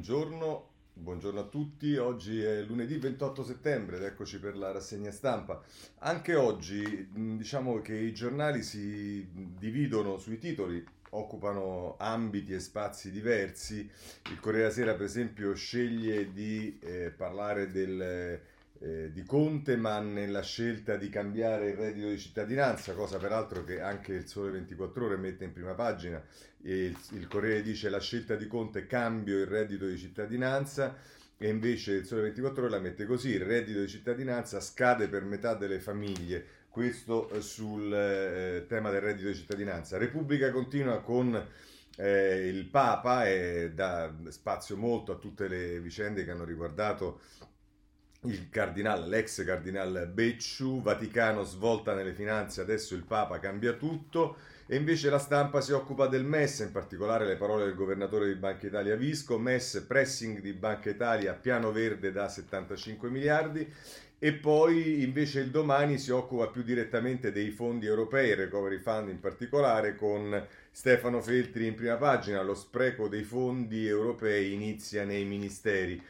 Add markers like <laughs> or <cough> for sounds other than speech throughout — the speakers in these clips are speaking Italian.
buongiorno, buongiorno a tutti. Oggi è lunedì 28 settembre ed eccoci per la rassegna stampa. Anche oggi diciamo che i giornali si dividono sui titoli, occupano ambiti e spazi diversi. Il Corriere della Sera, per esempio, sceglie di eh, parlare del eh, di Conte, ma nella scelta di cambiare il reddito di cittadinanza, cosa peraltro che anche il Sole 24 Ore mette in prima pagina. Il, il Corriere dice la scelta di Conte cambio il reddito di cittadinanza e invece il Sole 24 Ore la mette così, il reddito di cittadinanza scade per metà delle famiglie, questo eh, sul eh, tema del reddito di cittadinanza. Repubblica continua con eh, il Papa e dà spazio molto a tutte le vicende che hanno riguardato il cardinale, l'ex cardinale Becciu, Vaticano svolta nelle finanze, adesso il Papa cambia tutto e invece la stampa si occupa del MES, in particolare le parole del governatore di Banca Italia Visco, MES pressing di Banca Italia, piano verde da 75 miliardi e poi invece il domani si occupa più direttamente dei fondi europei, Recovery Fund in particolare, con Stefano Feltri in prima pagina, lo spreco dei fondi europei inizia nei ministeri.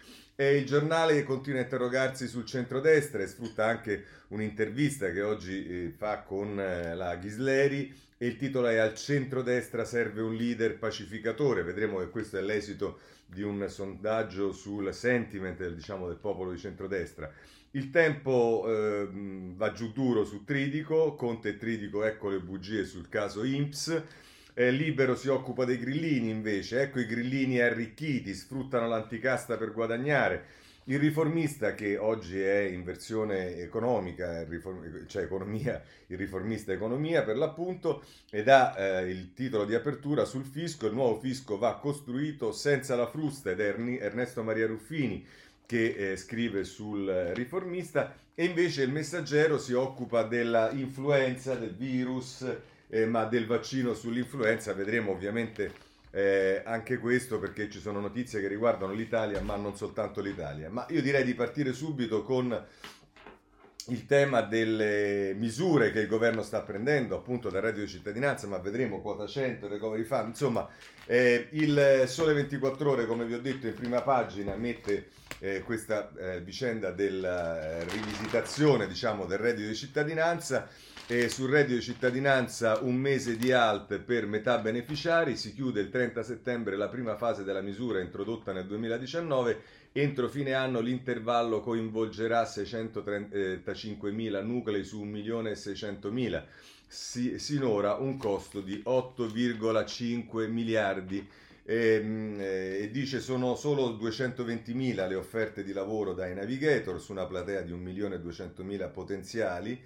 E il giornale continua a interrogarsi sul centrodestra e sfrutta anche un'intervista che oggi eh, fa con eh, la Ghisleri e il titolo è Al centrodestra serve un leader pacificatore. Vedremo che questo è l'esito di un sondaggio sul sentiment diciamo, del popolo di centrodestra. Il tempo eh, va giù duro su Tridico, Conte e Tridico ecco le bugie sul caso INPS eh, Libero si occupa dei grillini invece, ecco i grillini arricchiti, sfruttano l'anticasta per guadagnare. Il riformista, che oggi è in versione economica, cioè economia, il riformista economia per l'appunto, ed ha eh, il titolo di apertura sul fisco, il nuovo fisco va costruito senza la frusta ed è Ernesto Maria Ruffini che eh, scrive sul riformista e invece il messaggero si occupa della influenza, del virus, eh, ma del vaccino sull'influenza vedremo ovviamente eh, anche questo perché ci sono notizie che riguardano l'Italia, ma non soltanto l'Italia. Ma io direi di partire subito con il tema delle misure che il governo sta prendendo, appunto dal reddito di cittadinanza, ma vedremo quota 100, recovery fund, insomma, eh, il Sole 24 Ore, come vi ho detto in prima pagina, mette eh, questa eh, vicenda della rivisitazione, diciamo, del reddito di cittadinanza e sul reddito di cittadinanza un mese di alt per metà beneficiari, si chiude il 30 settembre la prima fase della misura introdotta nel 2019, entro fine anno l'intervallo coinvolgerà 635.000 nuclei su 1.600.000, si, sinora un costo di 8,5 miliardi. E, ehm, e, dice sono solo 220.000 le offerte di lavoro dai navigator su una platea di 1.200.000 potenziali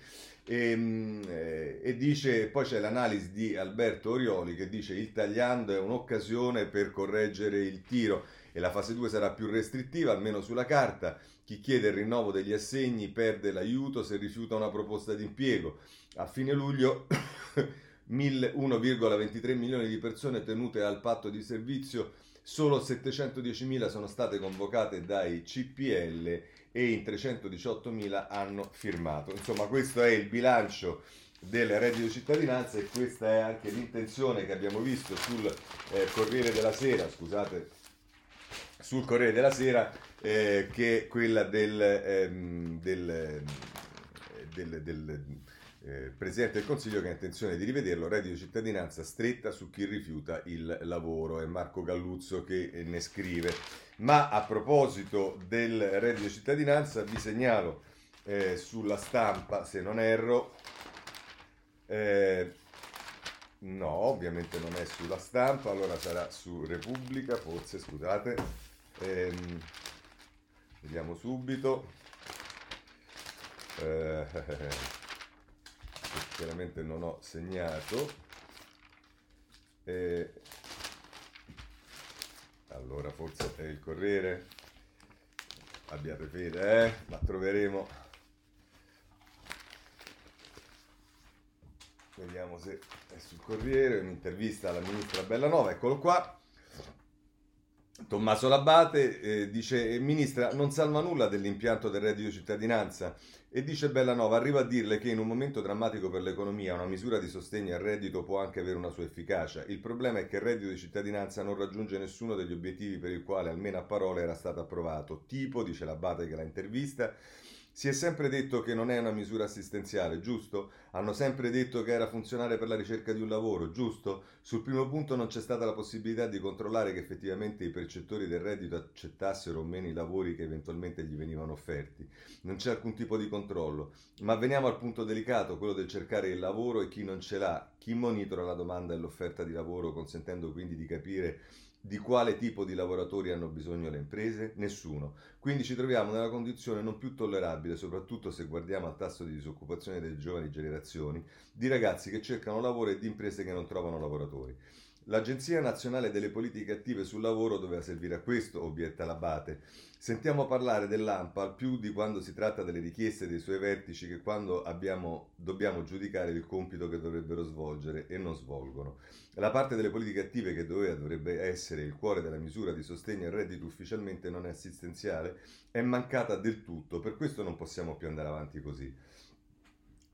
e, ehm, eh, e, dice, poi c'è l'analisi di Alberto Orioli che dice il tagliando è un'occasione per correggere il tiro e la fase 2 sarà più restrittiva, almeno sulla carta. Chi chiede il rinnovo degli assegni perde l'aiuto se rifiuta una proposta di impiego. A fine luglio <coughs> 1,23 milioni di persone tenute al patto di servizio, solo 710.000 sono state convocate dai CPL e in 318.000 hanno firmato. Insomma, questo è il bilancio del reddito di cittadinanza e questa è anche l'intenzione che abbiamo visto sul eh, Corriere della Sera, scusate, sul Corriere della Sera, eh, che è quella del, ehm, del, eh, del, del eh, Presidente del Consiglio che ha intenzione di rivederlo, reddito di cittadinanza stretta su chi rifiuta il lavoro, è Marco Galluzzo che ne scrive. Ma a proposito del reddito di cittadinanza vi segnalo eh, sulla stampa, se non erro, eh, no, ovviamente non è sulla stampa, allora sarà su Repubblica, forse, scusate, ehm, vediamo subito. <laughs> Chiaramente non ho segnato. Eh, allora forse è il Corriere. Abbiate fede, eh? Ma troveremo. Vediamo se è sul Corriere, un'intervista alla ministra Bellanova, eccolo qua. Tommaso Labate eh, dice, Ministra, non salva nulla dell'impianto del reddito cittadinanza e dice Bellanova, arriva a dirle che in un momento drammatico per l'economia una misura di sostegno al reddito può anche avere una sua efficacia. Il problema è che il reddito di cittadinanza non raggiunge nessuno degli obiettivi per il quale almeno a parole era stato approvato. Tipo, dice l'Abate che l'ha intervista, si è sempre detto che non è una misura assistenziale, giusto? Hanno sempre detto che era funzionale per la ricerca di un lavoro, giusto? Sul primo punto non c'è stata la possibilità di controllare che effettivamente i percettori del reddito accettassero o meno i lavori che eventualmente gli venivano offerti. Non c'è alcun tipo di controllo. Ma veniamo al punto delicato, quello del cercare il lavoro e chi non ce l'ha, chi monitora la domanda e l'offerta di lavoro, consentendo quindi di capire di quale tipo di lavoratori hanno bisogno le imprese? Nessuno. Quindi ci troviamo nella condizione non più tollerabile, soprattutto se guardiamo al tasso di disoccupazione delle giovani generazioni, di ragazzi che cercano lavoro e di imprese che non trovano lavoratori. L'Agenzia Nazionale delle Politiche Attive sul Lavoro doveva servire a questo, obietta l'Abate. Sentiamo parlare dell'AMPA più di quando si tratta delle richieste dei suoi vertici che quando abbiamo, dobbiamo giudicare il compito che dovrebbero svolgere e non svolgono. La parte delle politiche attive che doveva, dovrebbe essere il cuore della misura di sostegno al reddito ufficialmente non assistenziale è mancata del tutto, per questo non possiamo più andare avanti così.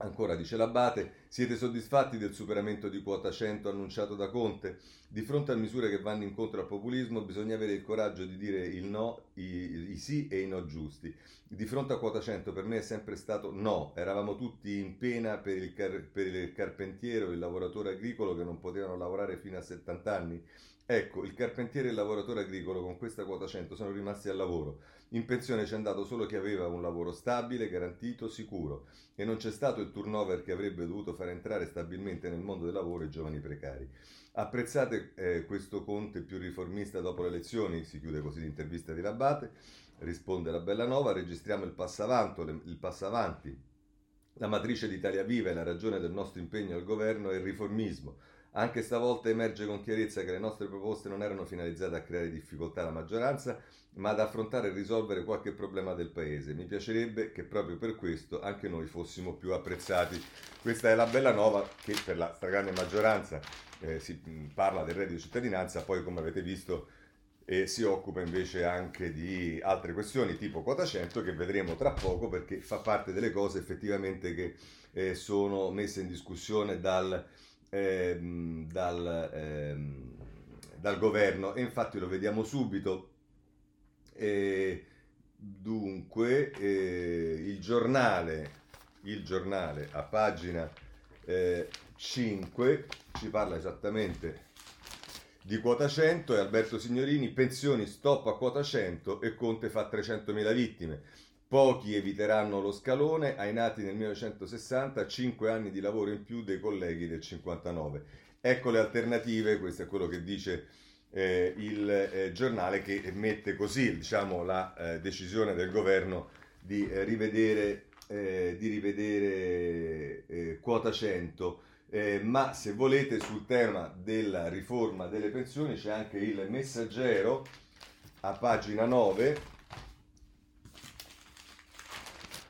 Ancora dice l'Abate, siete soddisfatti del superamento di quota 100 annunciato da Conte? Di fronte a misure che vanno incontro al populismo bisogna avere il coraggio di dire il no, i, i sì e i no giusti. Di fronte a quota 100 per me è sempre stato no, eravamo tutti in pena per il, car- per il carpentiere o il lavoratore agricolo che non potevano lavorare fino a 70 anni. Ecco, il carpentiere e il lavoratore agricolo con questa quota 100 sono rimasti al lavoro. In pensione c'è andato solo chi aveva un lavoro stabile, garantito, sicuro e non c'è stato il turnover che avrebbe dovuto far entrare stabilmente nel mondo del lavoro i giovani precari. Apprezzate eh, questo Conte più riformista dopo le elezioni? Si chiude così l'intervista di Labate. Risponde la Bellanova, registriamo il passo, avanti, il passo avanti. La matrice d'Italia Viva e la ragione del nostro impegno al governo è il riformismo. Anche stavolta emerge con chiarezza che le nostre proposte non erano finalizzate a creare difficoltà alla maggioranza, ma ad affrontare e risolvere qualche problema del paese. Mi piacerebbe che proprio per questo anche noi fossimo più apprezzati. Questa è la bella nuova che per la stragrande maggioranza eh, si parla del reddito di cittadinanza, poi come avete visto eh, si occupa invece anche di altre questioni tipo quota 100 che vedremo tra poco perché fa parte delle cose effettivamente che eh, sono messe in discussione dal ehm, dal, ehm, dal, governo e infatti lo vediamo subito. E dunque, eh, il giornale, il giornale a pagina eh, 5 ci parla esattamente di quota 100 e Alberto Signorini, pensioni stop a quota 100 e Conte fa 300.000 vittime. Pochi eviteranno lo scalone, ai nati nel 1960, 5 anni di lavoro in più dei colleghi del 59. Ecco le alternative, questo è quello che dice eh, il eh, giornale che mette così diciamo, la eh, decisione del governo di eh, rivedere, eh, di rivedere eh, quota 100. ma se volete sul tema della riforma delle pensioni c'è anche il messaggero a pagina 9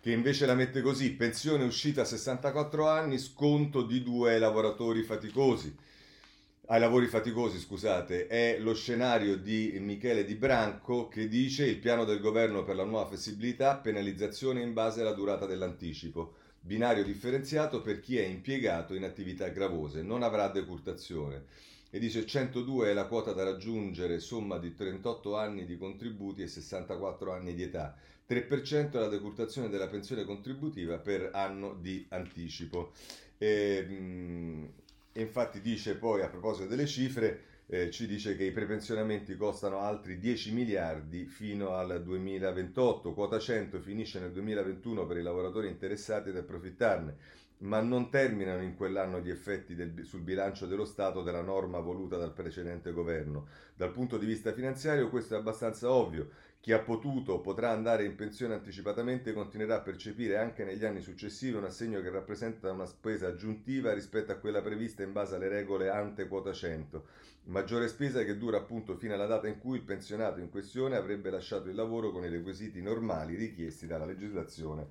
che invece la mette così, pensione uscita a 64 anni, sconto di due lavoratori faticosi. Ai lavori faticosi, scusate, è lo scenario di Michele Di Branco che dice il piano del governo per la nuova flessibilità, penalizzazione in base alla durata dell'anticipo, binario differenziato per chi è impiegato in attività gravose, non avrà decurtazione. E dice 102 è la quota da raggiungere, somma di 38 anni di contributi e 64 anni di età. 3% la decurtazione della pensione contributiva per anno di anticipo. E, mh, infatti dice poi a proposito delle cifre, eh, ci dice che i prepensionamenti costano altri 10 miliardi fino al 2028, quota 100 finisce nel 2021 per i lavoratori interessati ad approfittarne, ma non terminano in quell'anno gli effetti del, sul bilancio dello Stato della norma voluta dal precedente governo. Dal punto di vista finanziario questo è abbastanza ovvio. Chi ha potuto o potrà andare in pensione anticipatamente continuerà a percepire anche negli anni successivi un assegno che rappresenta una spesa aggiuntiva rispetto a quella prevista in base alle regole ante quota 100. Maggiore spesa che dura appunto fino alla data in cui il pensionato in questione avrebbe lasciato il lavoro con i requisiti normali richiesti dalla legislazione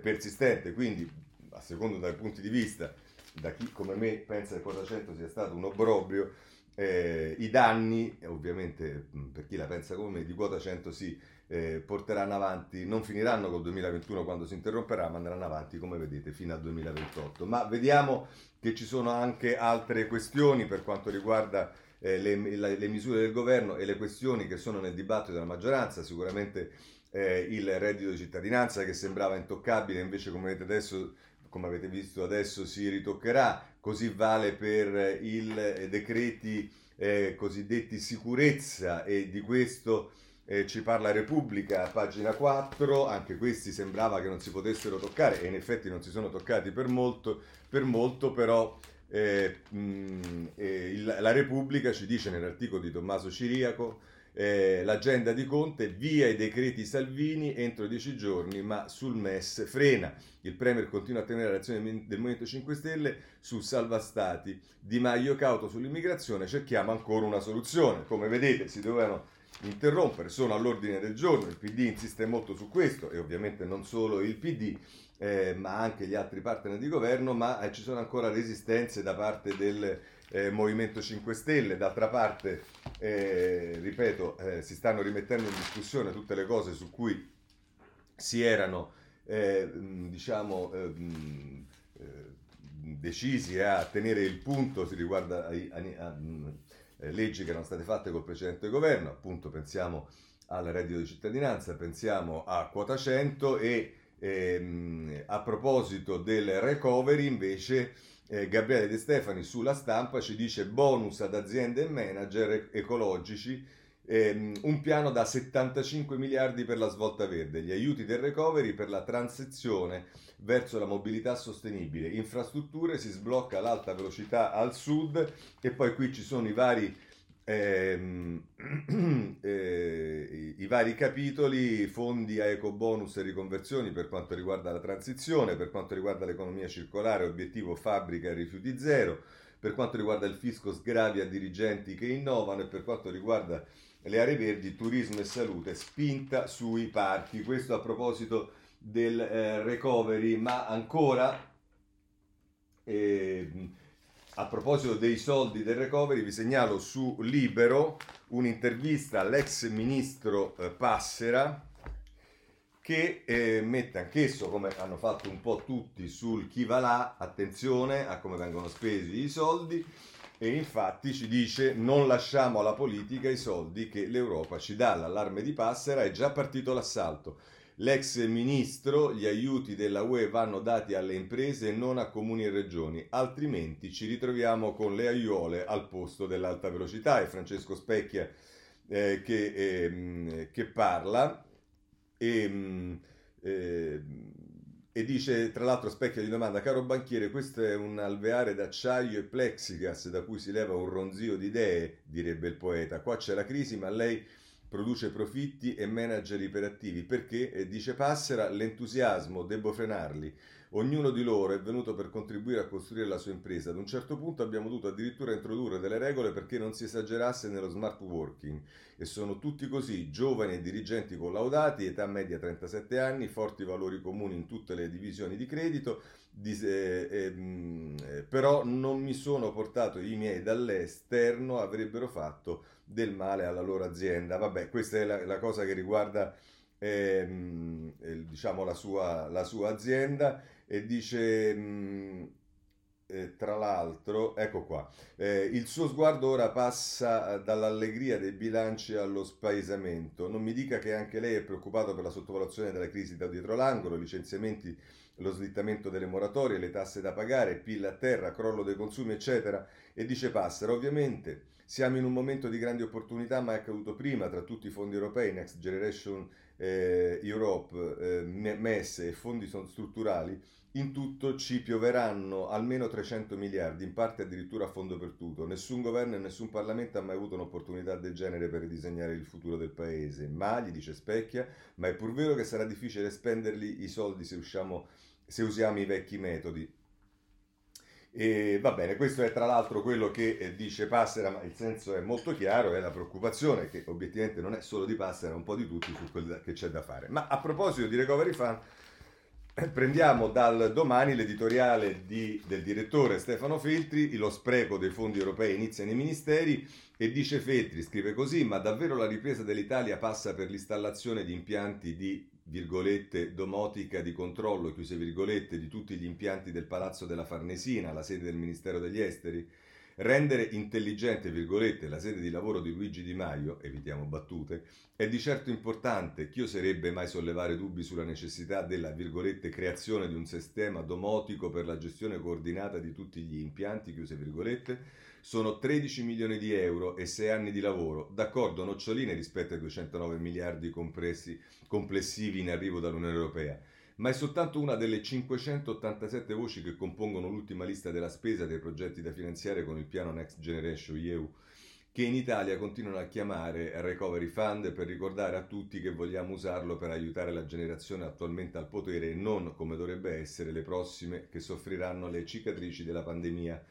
persistente. Quindi, a secondo dai punti di vista, da chi come me pensa che quota 100 sia stato un obbrobrio, eh, i danni, ovviamente per chi la pensa come me, di quota 100 si eh, porteranno avanti, non finiranno col 2021 quando si interromperà, ma andranno avanti come vedete fino al 2028. Ma vediamo che ci sono anche altre questioni per quanto riguarda eh, le, le, le, misure del governo e le questioni che sono nel dibattito della maggioranza, sicuramente eh, il reddito di cittadinanza che sembrava intoccabile, invece come avete, adesso, come avete visto adesso si ritoccherà, così vale per i decreti eh, cosiddetti sicurezza e di questo eh, ci parla Repubblica, pagina 4, anche questi sembrava che non si potessero toccare e in effetti non si sono toccati per molto, per molto però eh, mh, eh, il, la Repubblica ci dice nell'articolo di Tommaso Ciriaco eh, l'agenda di Conte via i decreti Salvini entro dieci giorni, ma sul MES frena. Il Premier continua a tenere l'azione del Movimento 5 Stelle su salva stati. Di Maio cauto sull'immigrazione, cerchiamo ancora una soluzione. Come vedete si dovevano interrompere, sono all'ordine del giorno, il PD insiste molto su questo e ovviamente non solo il PD, eh, ma anche gli altri partner di governo, ma eh, ci sono ancora resistenze da parte del eh, Movimento 5 Stelle, d'altra parte, eh, ripeto, eh, si stanno rimettendo in discussione tutte le cose su cui si erano, eh, diciamo, decisi a tenere il punto, si riguarda a, a, a, eh, leggi che erano state fatte col precedente governo, appunto pensiamo al reddito di cittadinanza, pensiamo a quota 100 e ehm, a proposito del recovery invece eh, Gabriele De Stefani sulla stampa ci dice bonus ad aziende e manager ecologici, ehm, un piano da 75 miliardi per la svolta verde, gli aiuti del recovery per la transizione verso la mobilità sostenibile, infrastrutture, si sblocca l'alta velocità al sud e poi qui ci sono i vari, ehm, <clears throat> eh, i, i vari capitoli, fondi a ecobonus e riconversioni per quanto riguarda la transizione, per quanto riguarda l'economia circolare, obiettivo fabbrica e rifiuti zero, per quanto riguarda il fisco sgravi a dirigenti che innovano e per quanto riguarda le aree verdi, turismo e salute, spinta sui parchi. Questo a proposito del eh, recovery, ma ancora eh, a proposito dei soldi del recovery vi segnalo su Libero un'intervista all'ex ministro eh, Passera che eh, mette anch'esso, come hanno fatto un po' tutti, sul chi va là, attenzione a come vengono spesi i soldi e infatti ci dice non lasciamo alla politica i soldi che l'Europa ci dà, l'allarme di Passera è già partito l'assalto. L'ex ministro, gli aiuti della UE vanno dati alle imprese e non a comuni e regioni, altrimenti ci ritroviamo con le aiuole al posto dell'alta velocità. È Francesco Specchia eh, che, eh, che, parla e, eh, e, dice, tra l'altro Specchia gli domanda, caro banchiere, questo è un alveare d'acciaio e plexigas da cui si leva un ronzio di idee, direbbe il poeta. Qua c'è la crisi, ma lei produce profitti e manager iperattivi perché, eh, dice Passera, l'entusiasmo, devo frenarli. Ognuno di loro è venuto per contribuire a costruire la sua impresa. Ad un certo punto abbiamo dovuto addirittura introdurre delle regole perché non si esagerasse nello smart working. E sono tutti così, giovani e dirigenti collaudati, età media 37 anni, forti valori comuni in tutte le divisioni di credito, di, eh, eh, però non mi sono portato i miei dall'esterno, avrebbero fatto del male alla loro azienda. Vabbè, questa è la, la cosa che riguarda ehm, eh, diciamo la sua, la sua, azienda e dice... Mh, mm, eh, tra l'altro, ecco qua, eh, il suo sguardo ora passa eh, dall'allegria dei bilanci allo spaesamento. Non mi dica che anche lei è preoccupato per la sottovalutazione della crisi da dietro l'angolo, licenziamenti, lo slittamento delle moratorie, le tasse da pagare, PIL a terra, crollo dei consumi, eccetera. E dice Passera, ovviamente siamo in un momento di grandi opportunità, ma è accaduto prima, tra tutti i fondi europei, Next Generation eh, Europe, eh, MES e fondi strutturali, in tutto ci pioveranno almeno 300 miliardi, in parte addirittura a fondo perduto. Nessun governo e nessun Parlamento ha mai avuto un'opportunità del genere per ridisegnare il futuro del paese. Ma, gli dice Specchia, ma è pur vero che sarà difficile spenderli i soldi se, usciamo, se usiamo i vecchi metodi. E va bene, questo è tra l'altro quello che eh, dice Passera, ma il senso è molto chiaro, è la preoccupazione che obiettivamente non è solo di Passera, è un po' di tutti su quello che c'è da fare. Ma a proposito di Recovery Fund, <laughs> Prendiamo dal domani l'editoriale di, del direttore Stefano Feltri, lo spreco dei fondi europei inizia nei ministeri e dice Feltri, scrive così, ma davvero la ripresa dell'Italia passa per l'installazione di impianti di virgolette, domotica di controllo, chiuse virgolette, di tutti gli impianti del Palazzo della Farnesina, la sede del Ministero degli Esteri? Rendere intelligente, virgolette, la sede di lavoro di Luigi Di Maio, evitiamo battute, è di certo importante, chi oserebbe mai sollevare dubbi sulla necessità della, virgolette, creazione di un sistema domotico per la gestione coordinata di tutti gli impianti, chiuse virgolette, sono 13 milioni di euro e 6 anni di lavoro, d'accordo noccioline rispetto ai 209 miliardi complessivi in arrivo dall'Unione Europea ma è soltanto una delle 587 voci che compongono l'ultima lista della spesa dei progetti da finanziare con il piano Next Generation EU, che in Italia continuano a chiamare Recovery Fund per ricordare a tutti che vogliamo usarlo per aiutare la generazione attualmente al potere e non, come dovrebbe essere, le prossime che soffriranno le cicatrici della pandemia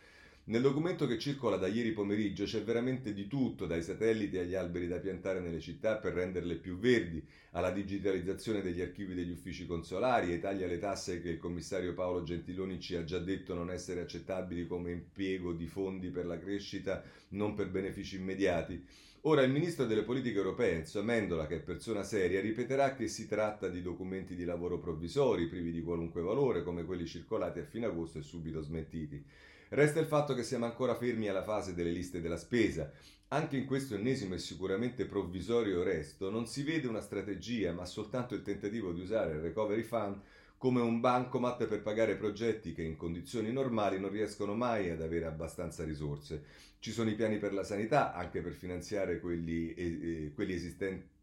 nel documento che circola da ieri pomeriggio c'è veramente di tutto, dai satelliti agli alberi da piantare nelle città per renderle più verdi, alla digitalizzazione degli archivi degli uffici consolari, ai tagli alle tasse che il commissario Paolo Gentiloni ci ha già detto non essere accettabili come impiego di fondi per la crescita, non per benefici immediati. Ora il ministro delle politiche europee, Enzo Amendola, che è persona seria, ripeterà che si tratta di documenti di lavoro provvisori, privi di qualunque valore, come quelli circolati a fine agosto e subito smentiti. Resta il fatto che siamo ancora fermi alla fase delle liste della spesa. Anche in questo ennesimo e sicuramente provvisorio resto non si vede una strategia, ma soltanto il tentativo di usare il Recovery Fund come un bancomat per pagare progetti che in condizioni normali non riescono mai ad avere abbastanza risorse. Ci sono i piani per la sanità, anche per finanziare quelli, eh, quelli esistenti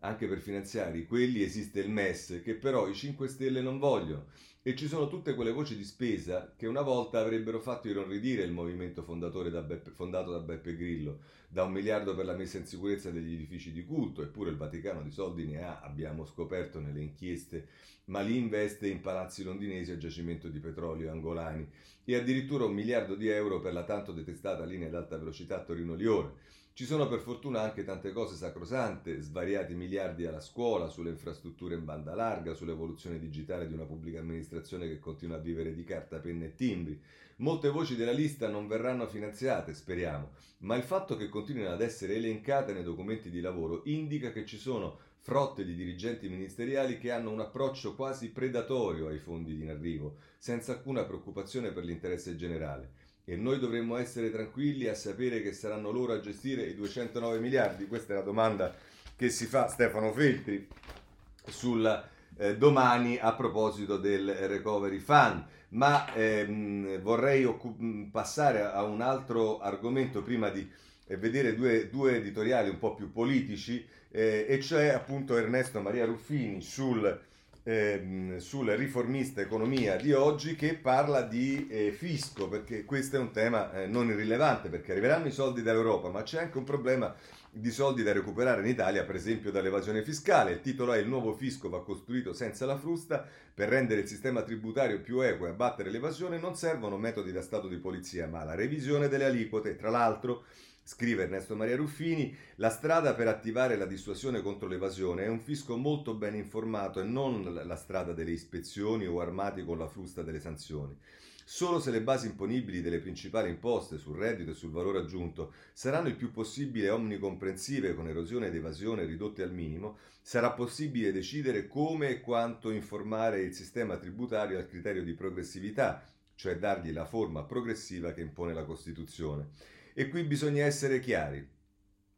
anche per finanziare quelli esiste il MES che però i 5 Stelle non vogliono e ci sono tutte quelle voci di spesa che una volta avrebbero fatto inorridire il movimento da Beppe, fondato da Beppe Grillo, da un miliardo per la messa in sicurezza degli edifici di culto, eppure il Vaticano di soldi ne ha, abbiamo scoperto nelle inchieste, ma li investe in palazzi londinesi a giacimento di petrolio angolani, e addirittura un miliardo di euro per la tanto detestata linea d'alta velocità Torino-Lione. Ci sono per fortuna anche tante cose sacrosante, svariati miliardi alla scuola, sulle infrastrutture in banda larga, sull'evoluzione digitale di una pubblica amministrazione che continua a vivere di carta, penna e timbri. Molte voci della lista non verranno finanziate, speriamo, ma il fatto che continuino ad essere elencate nei documenti di lavoro indica che ci sono frotte di dirigenti ministeriali che hanno un approccio quasi predatorio ai fondi in arrivo, senza alcuna preoccupazione per l'interesse generale e noi dovremmo essere tranquilli a sapere che saranno loro a gestire i 209 miliardi? Questa è la domanda che si fa Stefano Feltri sul eh, domani a proposito del Recovery Fund. Ma ehm, vorrei occup- passare a un altro argomento prima di eh, vedere due, due, editoriali un po' più politici, eh, e cioè appunto Ernesto Maria Ruffini sul ehm, sul riformista economia di oggi che parla di eh, fisco, perché questo è un tema eh, non irrilevante, perché arriveranno i soldi dall'Europa, ma c'è anche un problema di soldi da recuperare in Italia, per esempio dall'evasione fiscale. Il titolo è Il nuovo fisco va costruito senza la frusta. Per rendere il sistema tributario più equo e abbattere l'evasione non servono metodi da stato di polizia, ma la revisione delle aliquote. Tra l'altro, Scrive Ernesto Maria Ruffini, la strada per attivare la dissuasione contro l'evasione è un fisco molto ben informato e non la strada delle ispezioni o armati con la frusta delle sanzioni. Solo se le basi imponibili delle principali imposte sul reddito e sul valore aggiunto saranno il più possibile omnicomprensive con erosione ed evasione ridotte al minimo, sarà possibile decidere come e quanto informare il sistema tributario al criterio di progressività, cioè dargli la forma progressiva che impone la Costituzione. E qui bisogna essere chiari.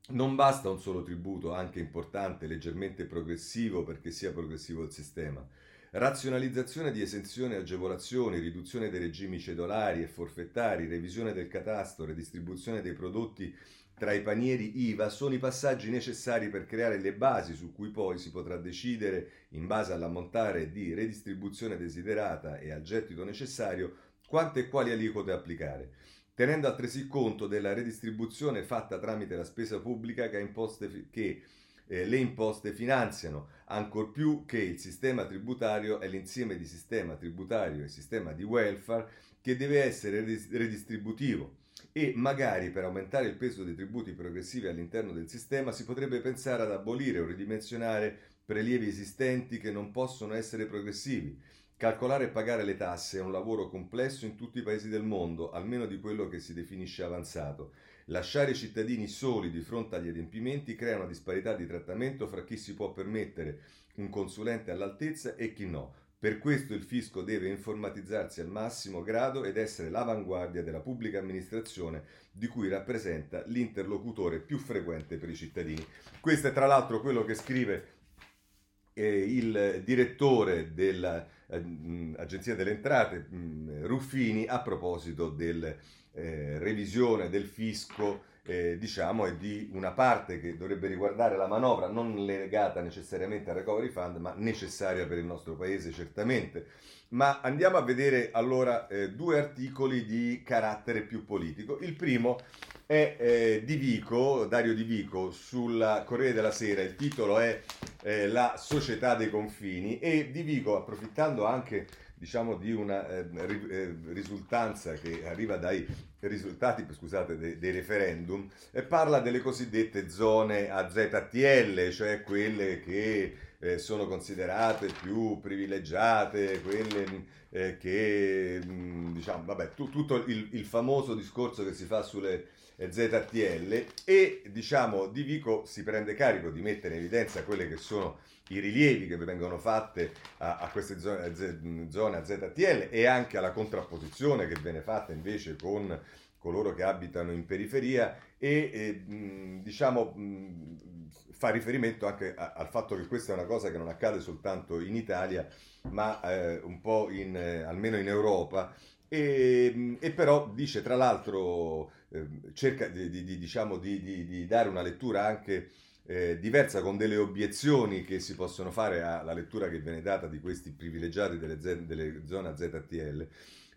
Non basta un solo tributo, anche importante, leggermente progressivo perché sia progressivo il sistema. Razionalizzazione di esenzioni e agevolazioni, riduzione dei regimi cedolari e forfettari, revisione del catasto, redistribuzione dei prodotti tra i panieri IVA sono i passaggi necessari per creare le basi su cui poi si potrà decidere, in base all'ammontare di redistribuzione desiderata e al gettito necessario, quante e quali aliquote applicare tenendo altresì conto della redistribuzione fatta tramite la spesa pubblica che, imposte, che eh, le imposte finanziano, ancor più che il sistema tributario è l'insieme di sistema tributario e sistema di welfare che deve essere redistributivo. E magari per aumentare il peso dei tributi progressivi all'interno del sistema si potrebbe pensare ad abolire o ridimensionare prelievi esistenti che non possono essere progressivi Calcolare e pagare le tasse è un lavoro complesso in tutti i paesi del mondo, almeno di quello che si definisce avanzato. Lasciare i cittadini soli di fronte agli adempimenti crea una disparità di trattamento fra chi si può permettere un consulente all'altezza e chi no. Per questo il fisco deve informatizzarsi al massimo grado ed essere l'avanguardia della pubblica amministrazione di cui rappresenta l'interlocutore più frequente per i cittadini. Questo è tra l'altro quello che scrive eh, il direttore dell'Agenzia eh, delle Entrate, mh, mm, Ruffini, a proposito della eh, revisione del fisco eh, diciamo, è di una parte che dovrebbe riguardare la manovra, non legata necessariamente al recovery fund, ma necessaria per il nostro paese certamente. Ma andiamo a vedere allora eh, due articoli di carattere più politico. Il primo è eh, di Vico, Dario Di Vico, sulla Corriere della Sera, il titolo è eh, La società dei confini e Di Vico, approfittando anche diciamo, di una eh, risultanza che arriva dai risultati scusate, dei, dei referendum, eh, parla delle cosiddette zone AZTL, cioè quelle che eh, sono considerate più privilegiate, quelle eh, che, mh, mm, diciamo, vabbè, tu, tutto il, il famoso discorso che si fa sulle eh, ZTL e diciamo Di Vico si prende carico di mettere in evidenza quelle che sono i rilievi che vengono fatti a, a queste zone, zone a ZTL e anche alla contrapposizione che viene fatta invece con coloro che abitano in periferia e, e diciamo fa riferimento anche a, al fatto che questa è una cosa che non accade soltanto in Italia ma eh, un po' in, eh, almeno in Europa. E, e, però dice tra l'altro eh, cerca di, di, diciamo, di, di, dare una lettura anche eh, diversa con delle obiezioni che si possono fare alla lettura che viene data di questi privilegiati delle, z, delle zone ZTL.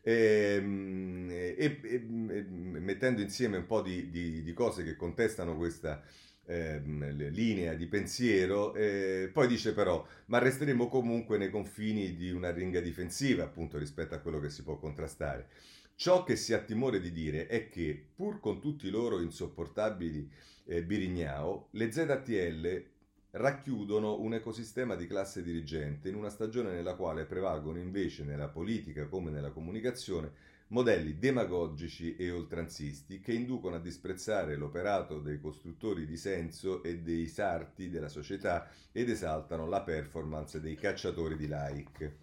E, e, e, mettendo insieme un po' di, di, di cose che contestano questa eh, linea di pensiero, eh, poi dice però, ma resteremo comunque nei confini di una ringa difensiva appunto rispetto a quello che si può contrastare. Ciò che si ha timore di dire è che, pur con tutti i loro insopportabili eh, Birignao, le ZTL racchiudono un ecosistema di classe dirigente in una stagione nella quale prevalgono invece nella politica come nella comunicazione modelli demagogici e oltranzisti che inducono a disprezzare l'operato dei costruttori di senso e dei sarti della società ed esaltano la performance dei cacciatori di like.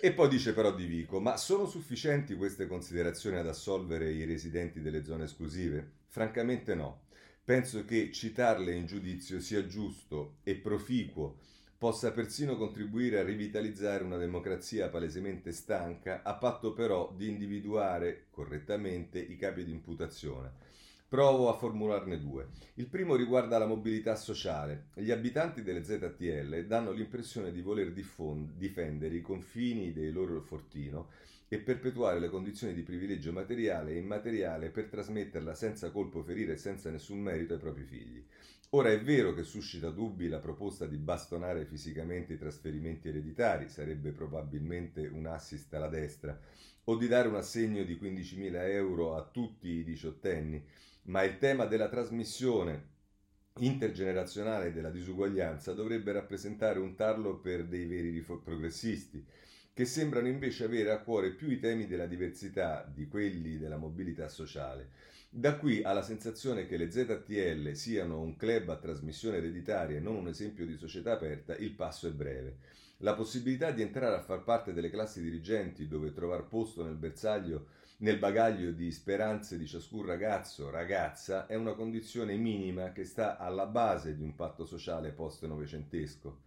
E poi dice però Di Vico, ma sono sufficienti queste considerazioni ad assolvere i residenti delle zone esclusive? Francamente no. Penso che citarle in giudizio sia giusto e proficuo, possa persino contribuire a rivitalizzare una democrazia palesemente stanca, a patto però di individuare correttamente i capi di imputazione. Provo a formularne due. Il primo riguarda la mobilità sociale. Gli abitanti delle ZTL danno l'impressione di voler diffond- difendere i confini del loro fortino e perpetuare le condizioni di privilegio materiale e immateriale per trasmetterla senza colpo ferire e senza nessun merito ai propri figli. Ora è vero che suscita dubbi la proposta di bastonare fisicamente i trasferimenti ereditari, sarebbe probabilmente un assist alla destra, o di dare un assegno di 15.000 euro a tutti i diciottenni, ma il tema della trasmissione intergenerazionale della disuguaglianza dovrebbe rappresentare un tarlo per dei veri progressisti che sembrano invece avere a cuore più i temi della diversità di quelli della mobilità sociale. Da qui alla sensazione che le ZTL siano un club a trasmissione ereditaria e non un esempio di società aperta, il passo è breve. La possibilità di entrare a far parte delle classi dirigenti dove trovare posto nel bersaglio nel bagaglio di speranze di ciascun ragazzo, ragazza, è una condizione minima che sta alla base di un patto sociale post-novecentesco.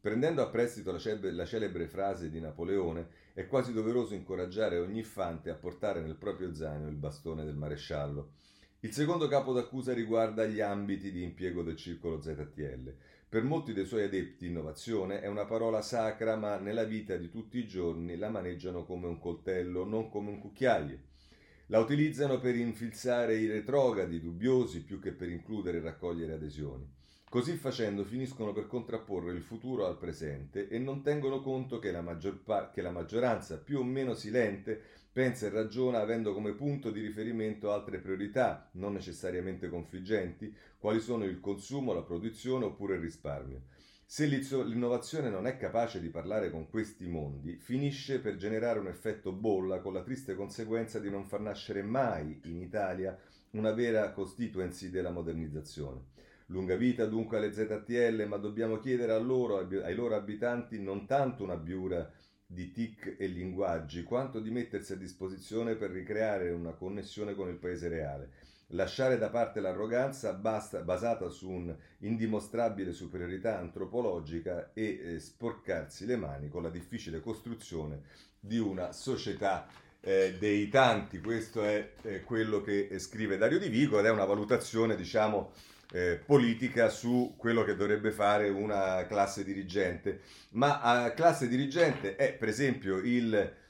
Prendendo a prestito la celebre, la celebre frase di Napoleone, è quasi doveroso incoraggiare ogni fante a portare nel proprio zaino il bastone del maresciallo. Il secondo capo d'accusa riguarda gli ambiti di impiego del circolo ZTL. Per molti dei suoi adepti innovazione è una parola sacra, ma nella vita di tutti i giorni la maneggiano come un coltello, non come un cucchiaio. La utilizzano per infilzare i retrogradi dubbiosi più che per includere e raccogliere adesioni. Così facendo finiscono per contrapporre il futuro al presente e non tengono conto che la, pa- che la, maggioranza, più o meno silente, pensa e ragiona avendo come punto di riferimento altre priorità, non necessariamente confliggenti, quali sono il consumo, la produzione oppure il risparmio. Se l'innovazione non è capace di parlare con questi mondi, finisce per generare un effetto bolla con la triste conseguenza di non far nascere mai in Italia una vera constituency della modernizzazione. Lunga vita dunque alle ZTL, ma dobbiamo chiedere loro, ai loro abitanti non tanto una biura di tic e linguaggi, quanto di mettersi a disposizione per ricreare una connessione con il paese reale lasciare da parte l'arroganza basta, basata su un'indimostrabile superiorità antropologica e eh, sporcarsi le mani con la difficile costruzione di una società eh, dei tanti. Questo è eh, quello che scrive Dario Di Vigo ed è una valutazione, diciamo, eh, politica su quello che dovrebbe fare una classe dirigente. Ma a classe dirigente è, per esempio, il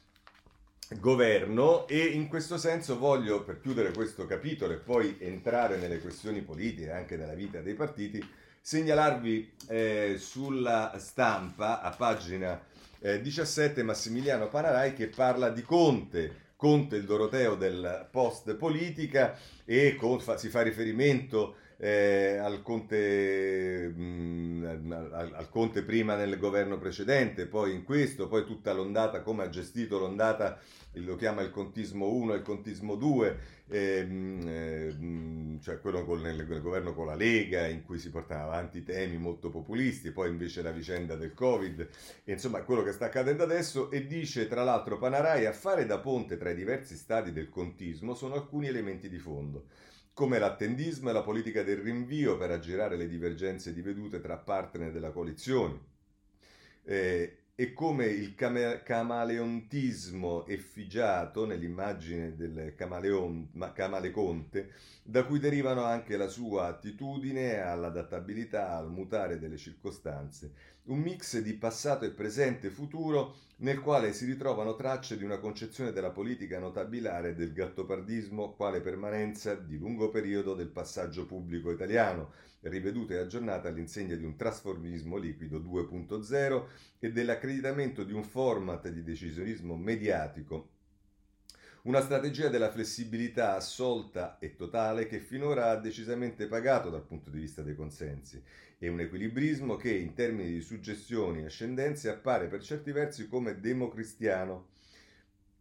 governo e in questo senso voglio, per chiudere questo capitolo e poi entrare nelle questioni politiche anche nella vita dei partiti, segnalarvi eh, sulla stampa a pagina eh, 17 Massimiliano Panarai che parla di Conte, Conte il Doroteo del post politica e con, fa, si fa riferimento eh, al, Conte, mh, mm, al, al, Conte prima nel governo precedente, poi in questo, poi tutta l'ondata, come ha gestito l'ondata, lo chiama il contismo 1 e il contismo 2, ehm, ehm, cioè quello con, nel, nel, governo con la Lega in cui si portava avanti temi molto populisti, poi invece la vicenda del Covid, e insomma quello che sta accadendo adesso e dice tra l'altro Panarai a fare da ponte tra i diversi stadi del contismo sono alcuni elementi di fondo come l'attendismo e la politica del rinvio per aggirare le divergenze di vedute tra partner della coalizione. Eh, e come il came- camaleontismo effigiato nell'immagine del camaleon- camaleconte, da cui derivano anche la sua attitudine all'adattabilità, al mutare delle circostanze, un mix di passato e presente e futuro nel quale si ritrovano tracce di una concezione della politica notabilare del gattopardismo quale permanenza di lungo periodo del passaggio pubblico italiano, riveduta e aggiornata all'insegna di un trasformismo liquido 2.0 e dell'accreditamento di un format di decisionismo mediatico. Una strategia della flessibilità assolta e totale che finora ha decisamente pagato dal punto di vista dei consensi e un equilibrismo che in termini di suggestioni e ascendenze appare per certi versi come democristiano,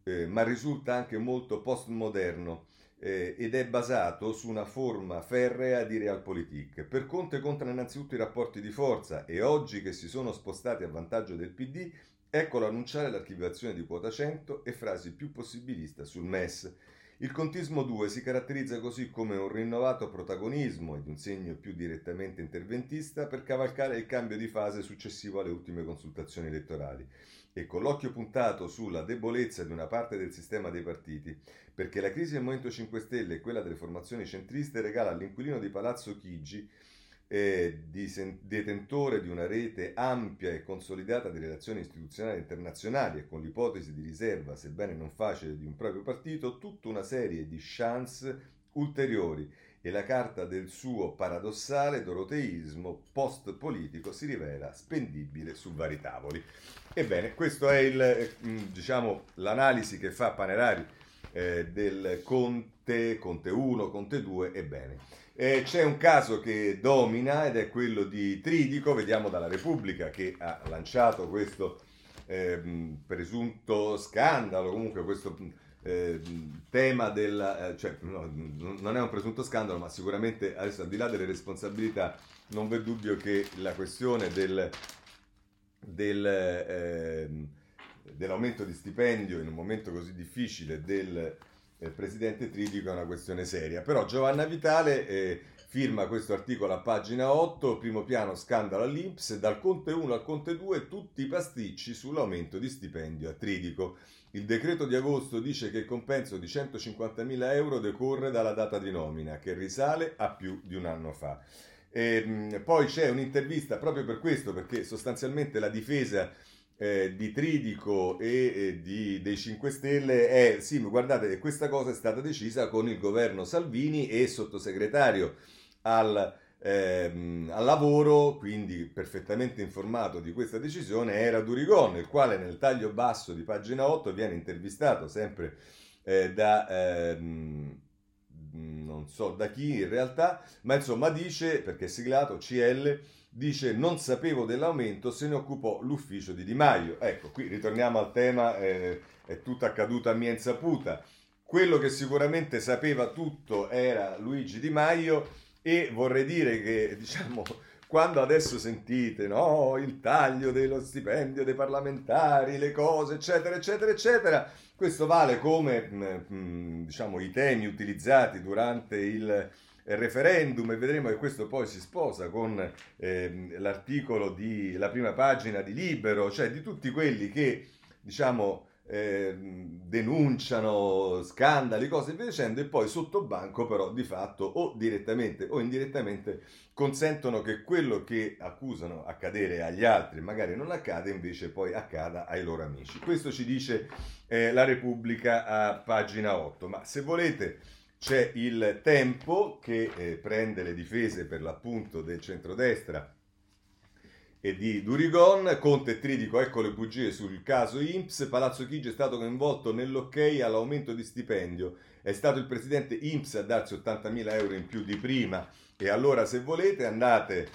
eh, ma risulta anche molto postmoderno eh, ed è basato su una forma ferrea di realpolitik. Per Conte contano innanzitutto i rapporti di forza e oggi che si sono spostati a vantaggio del PD, eccolo annunciare l'archiviazione di quota 100 e frasi più possibilista sul MES. Il contismo 2 si caratterizza così come un rinnovato protagonismo ed un segno più direttamente interventista per cavalcare il cambio di fase successivo alle ultime consultazioni elettorali. E con l'occhio puntato sulla debolezza di una parte del sistema dei partiti, perché la crisi del Movimento 5 Stelle e quella delle formazioni centriste regala all'inquilino di Palazzo Chigi, eh, di detentore di una rete ampia e consolidata di relazioni istituzionali internazionali e con l'ipotesi di riserva, sebbene non facile, di un proprio partito, tutta una serie di chance ulteriori e la carta del suo paradossale doroteismo post-politico si rivela spendibile su vari tavoli. Ebbene, questa è il, eh, diciamo, l'analisi che fa Panerari eh, del Conte, Conte 1, Conte 2, ebbene. Eh, c'è un caso che domina ed è quello di Tridico, vediamo dalla Repubblica che ha lanciato questo eh, presunto scandalo, comunque questo eh, tema del... Eh, cioè, no, non è un presunto scandalo, ma sicuramente adesso al di là delle responsabilità non v'è dubbio che la questione del, del, eh, dell'aumento di stipendio in un momento così difficile del eh, presidente Tridico è una questione seria. Però Giovanna Vitale eh, firma questo articolo a pagina 8, primo piano scandalo all'Inps, dal Conte 1 al Conte 2 tutti i pasticci sull'aumento di stipendio a Tridico. Il decreto di agosto dice che il compenso di 150.000 euro decorre dalla data di nomina, che risale a più di un anno fa. E, ehm, poi c'è un'intervista proprio per questo, perché sostanzialmente la difesa eh, di Tridico e eh, di, dei 5 Stelle è, sì, guardate, questa cosa è stata decisa con il governo Salvini e sottosegretario al ehm, al lavoro, quindi perfettamente informato di questa decisione, era Durigon, il quale nel taglio basso di pagina 8 viene intervistato sempre eh, da... Ehm, non so da chi in realtà, ma insomma dice, perché è siglato CL, dice non sapevo dell'aumento, se ne occupò l'ufficio di Di Maio. Ecco, qui ritorniamo al tema, eh, è tutto accaduto a mia insaputa. Quello che sicuramente sapeva tutto era Luigi Di Maio e vorrei dire che, <laughs> diciamo, quando adesso sentite no, il taglio dello stipendio dei parlamentari, le cose, eccetera, eccetera, eccetera, questo vale come, mm, mm, diciamo, i temi utilizzati durante il referendum e vedremo che questo poi si sposa con eh, l'articolo di la prima pagina di Libero, cioè di tutti quelli che diciamo eh, denunciano scandali, cose e via dicendo, e poi sotto banco però di fatto o direttamente o indirettamente consentono che quello che accusano accadere agli altri magari non accade, invece poi accada ai loro amici. Questo ci dice eh, la Repubblica a pagina 8, ma se volete c'è il tempo che eh, prende le difese per l'appunto del centrodestra e di Durigon, Conte e Tridico, ecco le bugie sul caso INPS, Palazzo Chigi è stato coinvolto nell'ok all'aumento di stipendio, è stato il presidente INPS a darsi 80.000 euro in più di prima. E allora se volete andate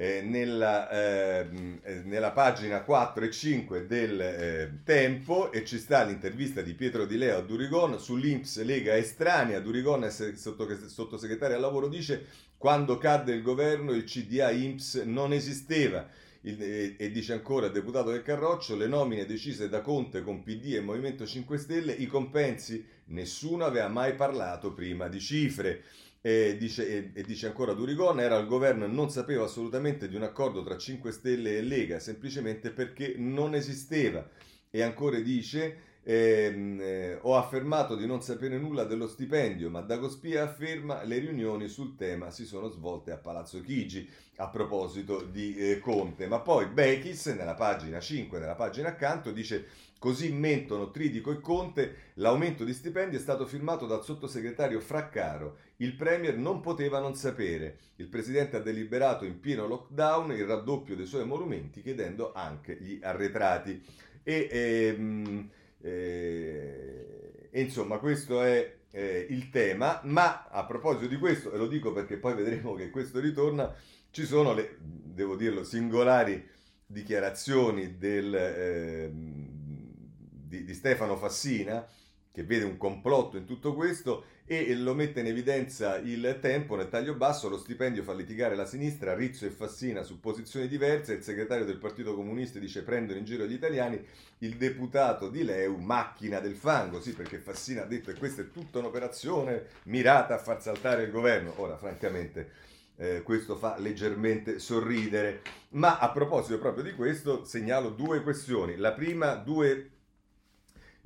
eh, nella, ehm, eh, nella, pagina 4 e 5 del eh, Tempo e ci sta l'intervista di Pietro Di Leo a Durigon sull'Inps Lega Estranea. Durigon, sottosegretario al lavoro, dice quando cadde il governo il CDA INPS non esisteva. Il, e, e, dice ancora deputato del Carroccio, le nomine decise da Conte con PD e Movimento 5 Stelle, i compensi, nessuno aveva mai parlato prima di cifre. E dice, e, e dice, ancora Durigon, era al governo e non sapeva assolutamente di un accordo tra 5 Stelle e Lega, semplicemente perché non esisteva. E ancora dice, ehm, eh, ho affermato di non sapere nulla dello stipendio, ma Dagospia afferma le riunioni sul tema si sono svolte a Palazzo Chigi, a proposito di eh, Conte. Ma poi Bechis, nella pagina 5, nella pagina accanto, dice Così mentono Tridico e Conte, l'aumento di stipendi è stato firmato dal sottosegretario Fraccaro. Il Premier non poteva non sapere. Il Presidente ha deliberato in pieno lockdown il raddoppio dei suoi monumenti chiedendo anche gli arretrati. E, ehm, eh, insomma questo è eh, il tema, ma a proposito di questo, e lo dico perché poi vedremo che questo ritorna, ci sono le, devo dirlo, singolari dichiarazioni del... Eh, di, di Stefano Fassina, che vede un complotto in tutto questo e lo mette in evidenza il tempo nel taglio basso, lo stipendio fa litigare la sinistra, Rizzo e Fassina su posizioni diverse, il segretario del Partito Comunista dice prendono in giro gli italiani, il deputato di Leu macchina del fango, sì perché Fassina ha detto che questa è tutta un'operazione mirata a far saltare il governo, ora francamente eh, questo fa leggermente sorridere, ma a proposito proprio di questo segnalo due questioni, la prima due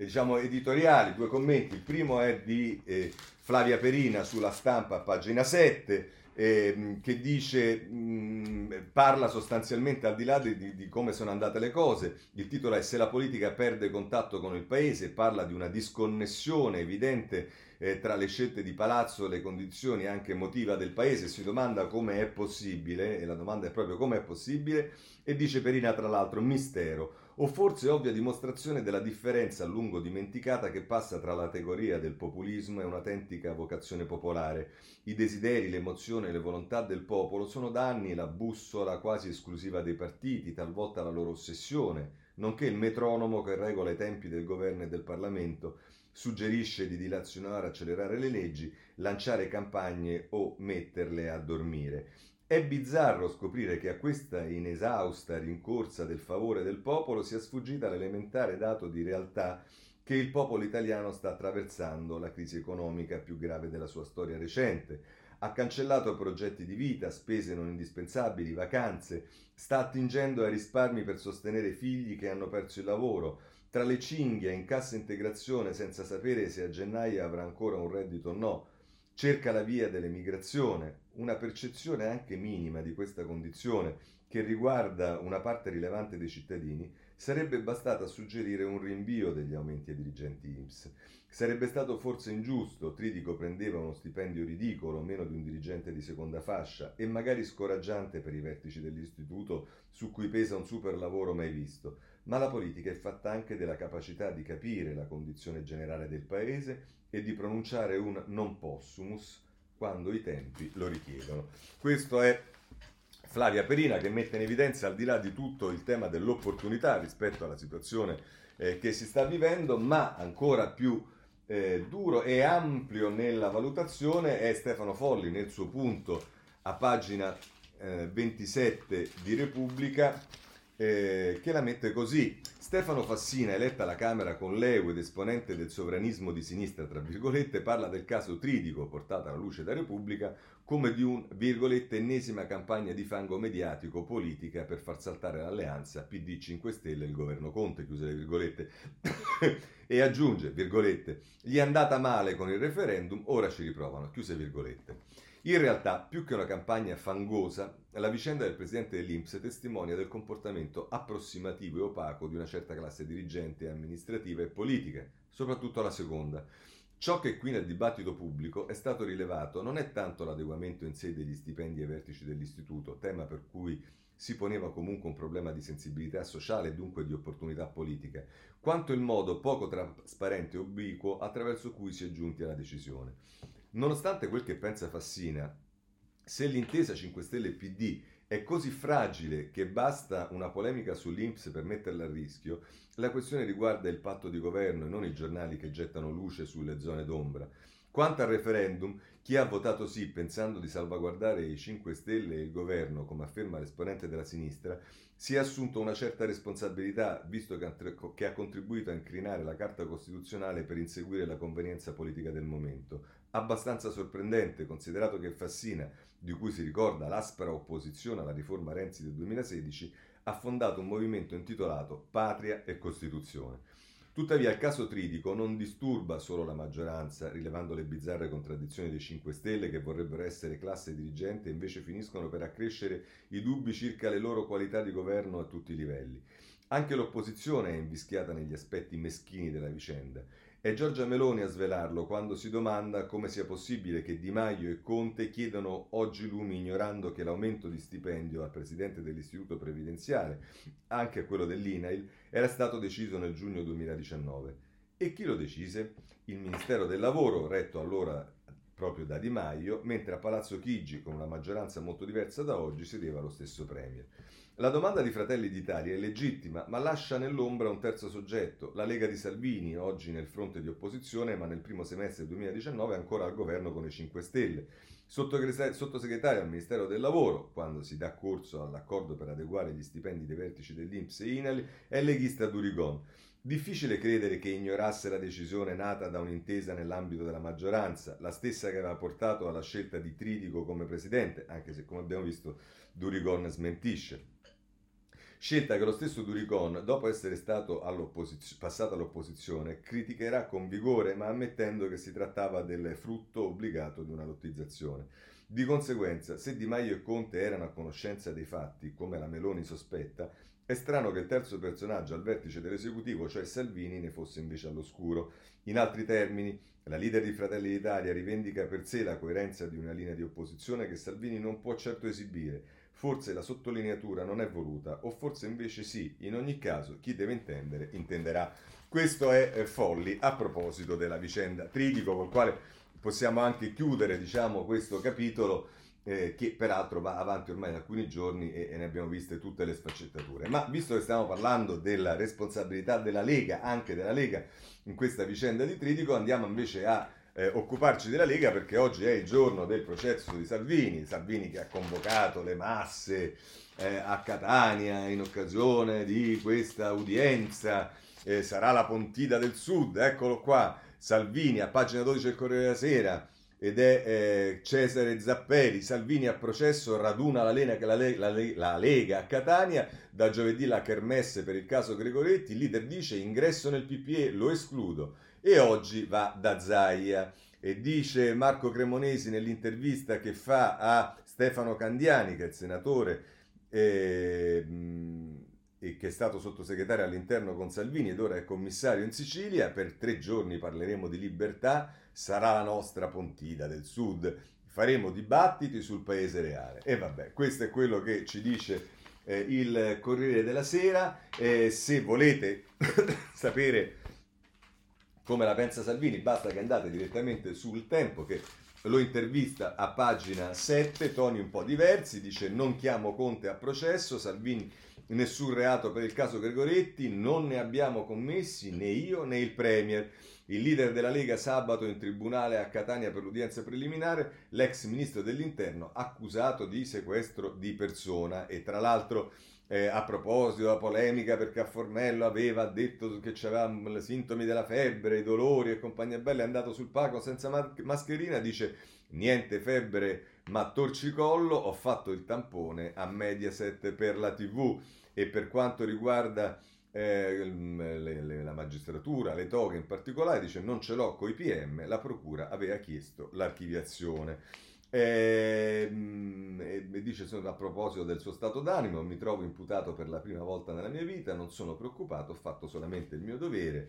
diciamo, editoriali, due commenti. Il primo è di eh, Flavia Perina sulla stampa, pagina 7, eh, che dice, mh, parla sostanzialmente al di là di, di, di, come sono andate le cose. Il titolo è Se la politica perde contatto con il paese, parla di una disconnessione evidente eh, tra le scelte di palazzo e le condizioni anche emotiva del paese. Si domanda come è possibile, e la domanda è proprio come è possibile, e dice Perina tra l'altro mistero o forse ovvia dimostrazione della differenza a lungo dimenticata che passa tra la teoria del populismo e un'autentica vocazione popolare. I desideri, le emozioni e le volontà del popolo sono da anni la bussola quasi esclusiva dei partiti, talvolta la loro ossessione, nonché il metronomo che regola i tempi del governo e del Parlamento, suggerisce di dilazionare, accelerare le leggi, lanciare campagne o metterle a dormire. È bizzarro scoprire che a questa inesausta rincorsa del favore del popolo sia sfuggita l'elementare dato di realtà che il popolo italiano sta attraversando la crisi economica più grave della sua storia recente. Ha cancellato progetti di vita, spese non indispensabili, vacanze, sta attingendo ai risparmi per sostenere figli che hanno perso il lavoro, tra le cinghie in cassa integrazione senza sapere se a gennaio avrà ancora un reddito o no, cerca la via dell'emigrazione, una percezione anche minima di questa condizione che riguarda una parte rilevante dei cittadini, sarebbe bastata a suggerire un rinvio degli aumenti ai dirigenti IMSS. Sarebbe stato forse ingiusto, Tridico prendeva uno stipendio ridicolo, meno di un dirigente di seconda fascia, e magari scoraggiante per i vertici dell'istituto su cui pesa un super lavoro mai visto, ma la politica è fatta anche della capacità di capire la condizione generale del paese e di pronunciare un non possumus quando i tempi lo richiedono. Questo è Flavia Perina che mette in evidenza al di là di tutto il tema dell'opportunità rispetto alla situazione eh, che si sta vivendo, ma ancora più eh, duro e ampio nella valutazione è Stefano Folli nel suo punto a pagina eh, 27 di Repubblica eh, che la mette così. Stefano Fassina, eletta alla Camera con l'EU ed esponente del sovranismo di sinistra, tra virgolette, parla del caso Tridico portato alla luce da Repubblica come di un, virgolette, ennesima campagna di fango mediatico politica per far saltare l'alleanza PD 5 Stelle e il governo Conte, chiuse le virgolette, <coughs> e aggiunge, virgolette, gli è andata male con il referendum, ora ci riprovano, chiuse virgolette. In realtà, più che una campagna fangosa, la vicenda del presidente dell'Inps testimonia del comportamento approssimativo e opaco di una certa classe dirigente, amministrativa e politica, soprattutto la seconda. Ciò che qui nel dibattito pubblico è stato rilevato non è tanto l'adeguamento in sé degli stipendi ai vertici dell'istituto, tema per cui si poneva comunque un problema di sensibilità sociale e dunque di opportunità politica, quanto il modo poco trasparente e ubiquo attraverso cui si è giunti alla decisione. Nonostante quel che pensa Fassina, se l'intesa 5 Stelle PD è così fragile che basta una polemica sull'Inps per metterla a rischio, la questione riguarda il patto di governo e non i giornali che gettano luce sulle zone d'ombra. Quanto al referendum, chi ha votato sì pensando di salvaguardare i 5 Stelle e il governo, come afferma l'esponente della sinistra, si è assunto una certa responsabilità, visto che ha contribuito a incrinare la Carta Costituzionale per inseguire la convenienza politica del momento, abbastanza sorprendente considerato che Fassina, di cui si ricorda l'aspera opposizione alla riforma Renzi del 2016, ha fondato un movimento intitolato Patria e Costituzione. Tuttavia il caso Tridico non disturba solo la maggioranza, rilevando le bizzarre contraddizioni dei 5 Stelle che vorrebbero essere classe dirigente e invece finiscono per accrescere i dubbi circa le loro qualità di governo a tutti i livelli. Anche l'opposizione è invischiata negli aspetti meschini della vicenda è Giorgia Meloni a svelarlo quando si domanda come sia possibile che Di Maio e Conte chiedano oggi lumi ignorando che l'aumento di stipendio al presidente dell'Istituto Previdenziale, anche a quello dell'INAIL, era stato deciso nel giugno 2019. E chi lo decise? Il Ministero del Lavoro, retto allora proprio da Di Maio, mentre a Palazzo Chigi, con una maggioranza molto diversa da oggi, sedeva lo stesso Premier. La domanda di Fratelli d'Italia è legittima, ma lascia nell'ombra un terzo soggetto, la Lega di Salvini, oggi nel fronte di opposizione, ma nel primo semestre 2019 ancora al governo con i 5 Stelle. Sottosegretario al Ministero del Lavoro, quando si dà corso all'accordo per adeguare gli stipendi dei vertici dell'Inps e INALI, è leghista Durigon. Difficile credere che ignorasse la decisione nata da un'intesa nell'ambito della maggioranza, la stessa che aveva portato alla scelta di Tridico come presidente, anche se come abbiamo visto Durigon smentisce. Scelta che lo stesso Duricon, dopo essere stato all'opposizio- passato all'opposizione, criticherà con vigore, ma ammettendo che si trattava del frutto obbligato di una lottizzazione. Di conseguenza, se Di Maio e Conte erano a conoscenza dei fatti, come la Meloni sospetta, è strano che il terzo personaggio al vertice dell'esecutivo, cioè Salvini, ne fosse invece all'oscuro. In altri termini, la leader di Fratelli d'Italia rivendica per sé la coerenza di una linea di opposizione che Salvini non può certo esibire Forse la sottolineatura non è voluta, o forse invece sì. In ogni caso, chi deve intendere, intenderà. Questo è eh, Folli a proposito della vicenda Tridico, col quale possiamo anche chiudere diciamo, questo capitolo. Eh, che peraltro va avanti ormai da alcuni giorni e, e, ne abbiamo viste tutte le sfaccettature. Ma visto che stiamo parlando della responsabilità della Lega, anche della Lega, in questa vicenda di Tridico, andiamo invece a eh, occuparci della Lega perché oggi è il giorno del processo di Salvini, Salvini che ha convocato le masse eh, a Catania in occasione di questa udienza, eh, sarà la Pontida del Sud, eccolo qua, Salvini a pagina 12 del Corriere della Sera ed è eh, Cesare Zapperi, Salvini a processo, raduna la, Lena, la, la, la, Lega a Catania, da giovedì la Kermesse per il caso Gregoretti, il leader dice ingresso nel PPE, lo escludo e oggi va da Zaia. E dice Marco Cremonesi nell'intervista che fa a Stefano Candiani, che è il senatore eh, e che è stato sottosegretario all'interno con Salvini ed ora è commissario in Sicilia, per tre giorni parleremo di libertà, sarà la nostra Pontida del Sud, faremo dibattiti sul paese reale. E vabbè, questo è quello che ci dice eh, il Corriere della Sera. Eh, se volete <coughs> sapere come la pensa Salvini, basta che andate direttamente sul tempo che lo intervista a pagina 7, toni un po' diversi, dice non chiamo Conte a processo, Salvini nessun reato per il caso Gregoretti, non ne abbiamo commessi né io né il Premier. Il leader della Lega sabato in tribunale a Catania per l'udienza preliminare, l'ex ministro dell'interno accusato di sequestro di persona e tra l'altro eh, a proposito della polemica perché a Formello aveva detto che i sintomi della febbre, i dolori e compagnia bella, è andato sul palco senza ma- mascherina, dice niente febbre ma torcicollo, ho fatto il tampone a Mediaset per la TV e per quanto riguarda eh, le, le, la magistratura, le toghe in particolare, dice non ce l'ho coi PM, la procura aveva chiesto l'archiviazione. E, ehm, e dice a proposito del suo stato d'animo, mi trovo imputato per la prima volta nella mia vita, non sono preoccupato, ho fatto solamente il mio dovere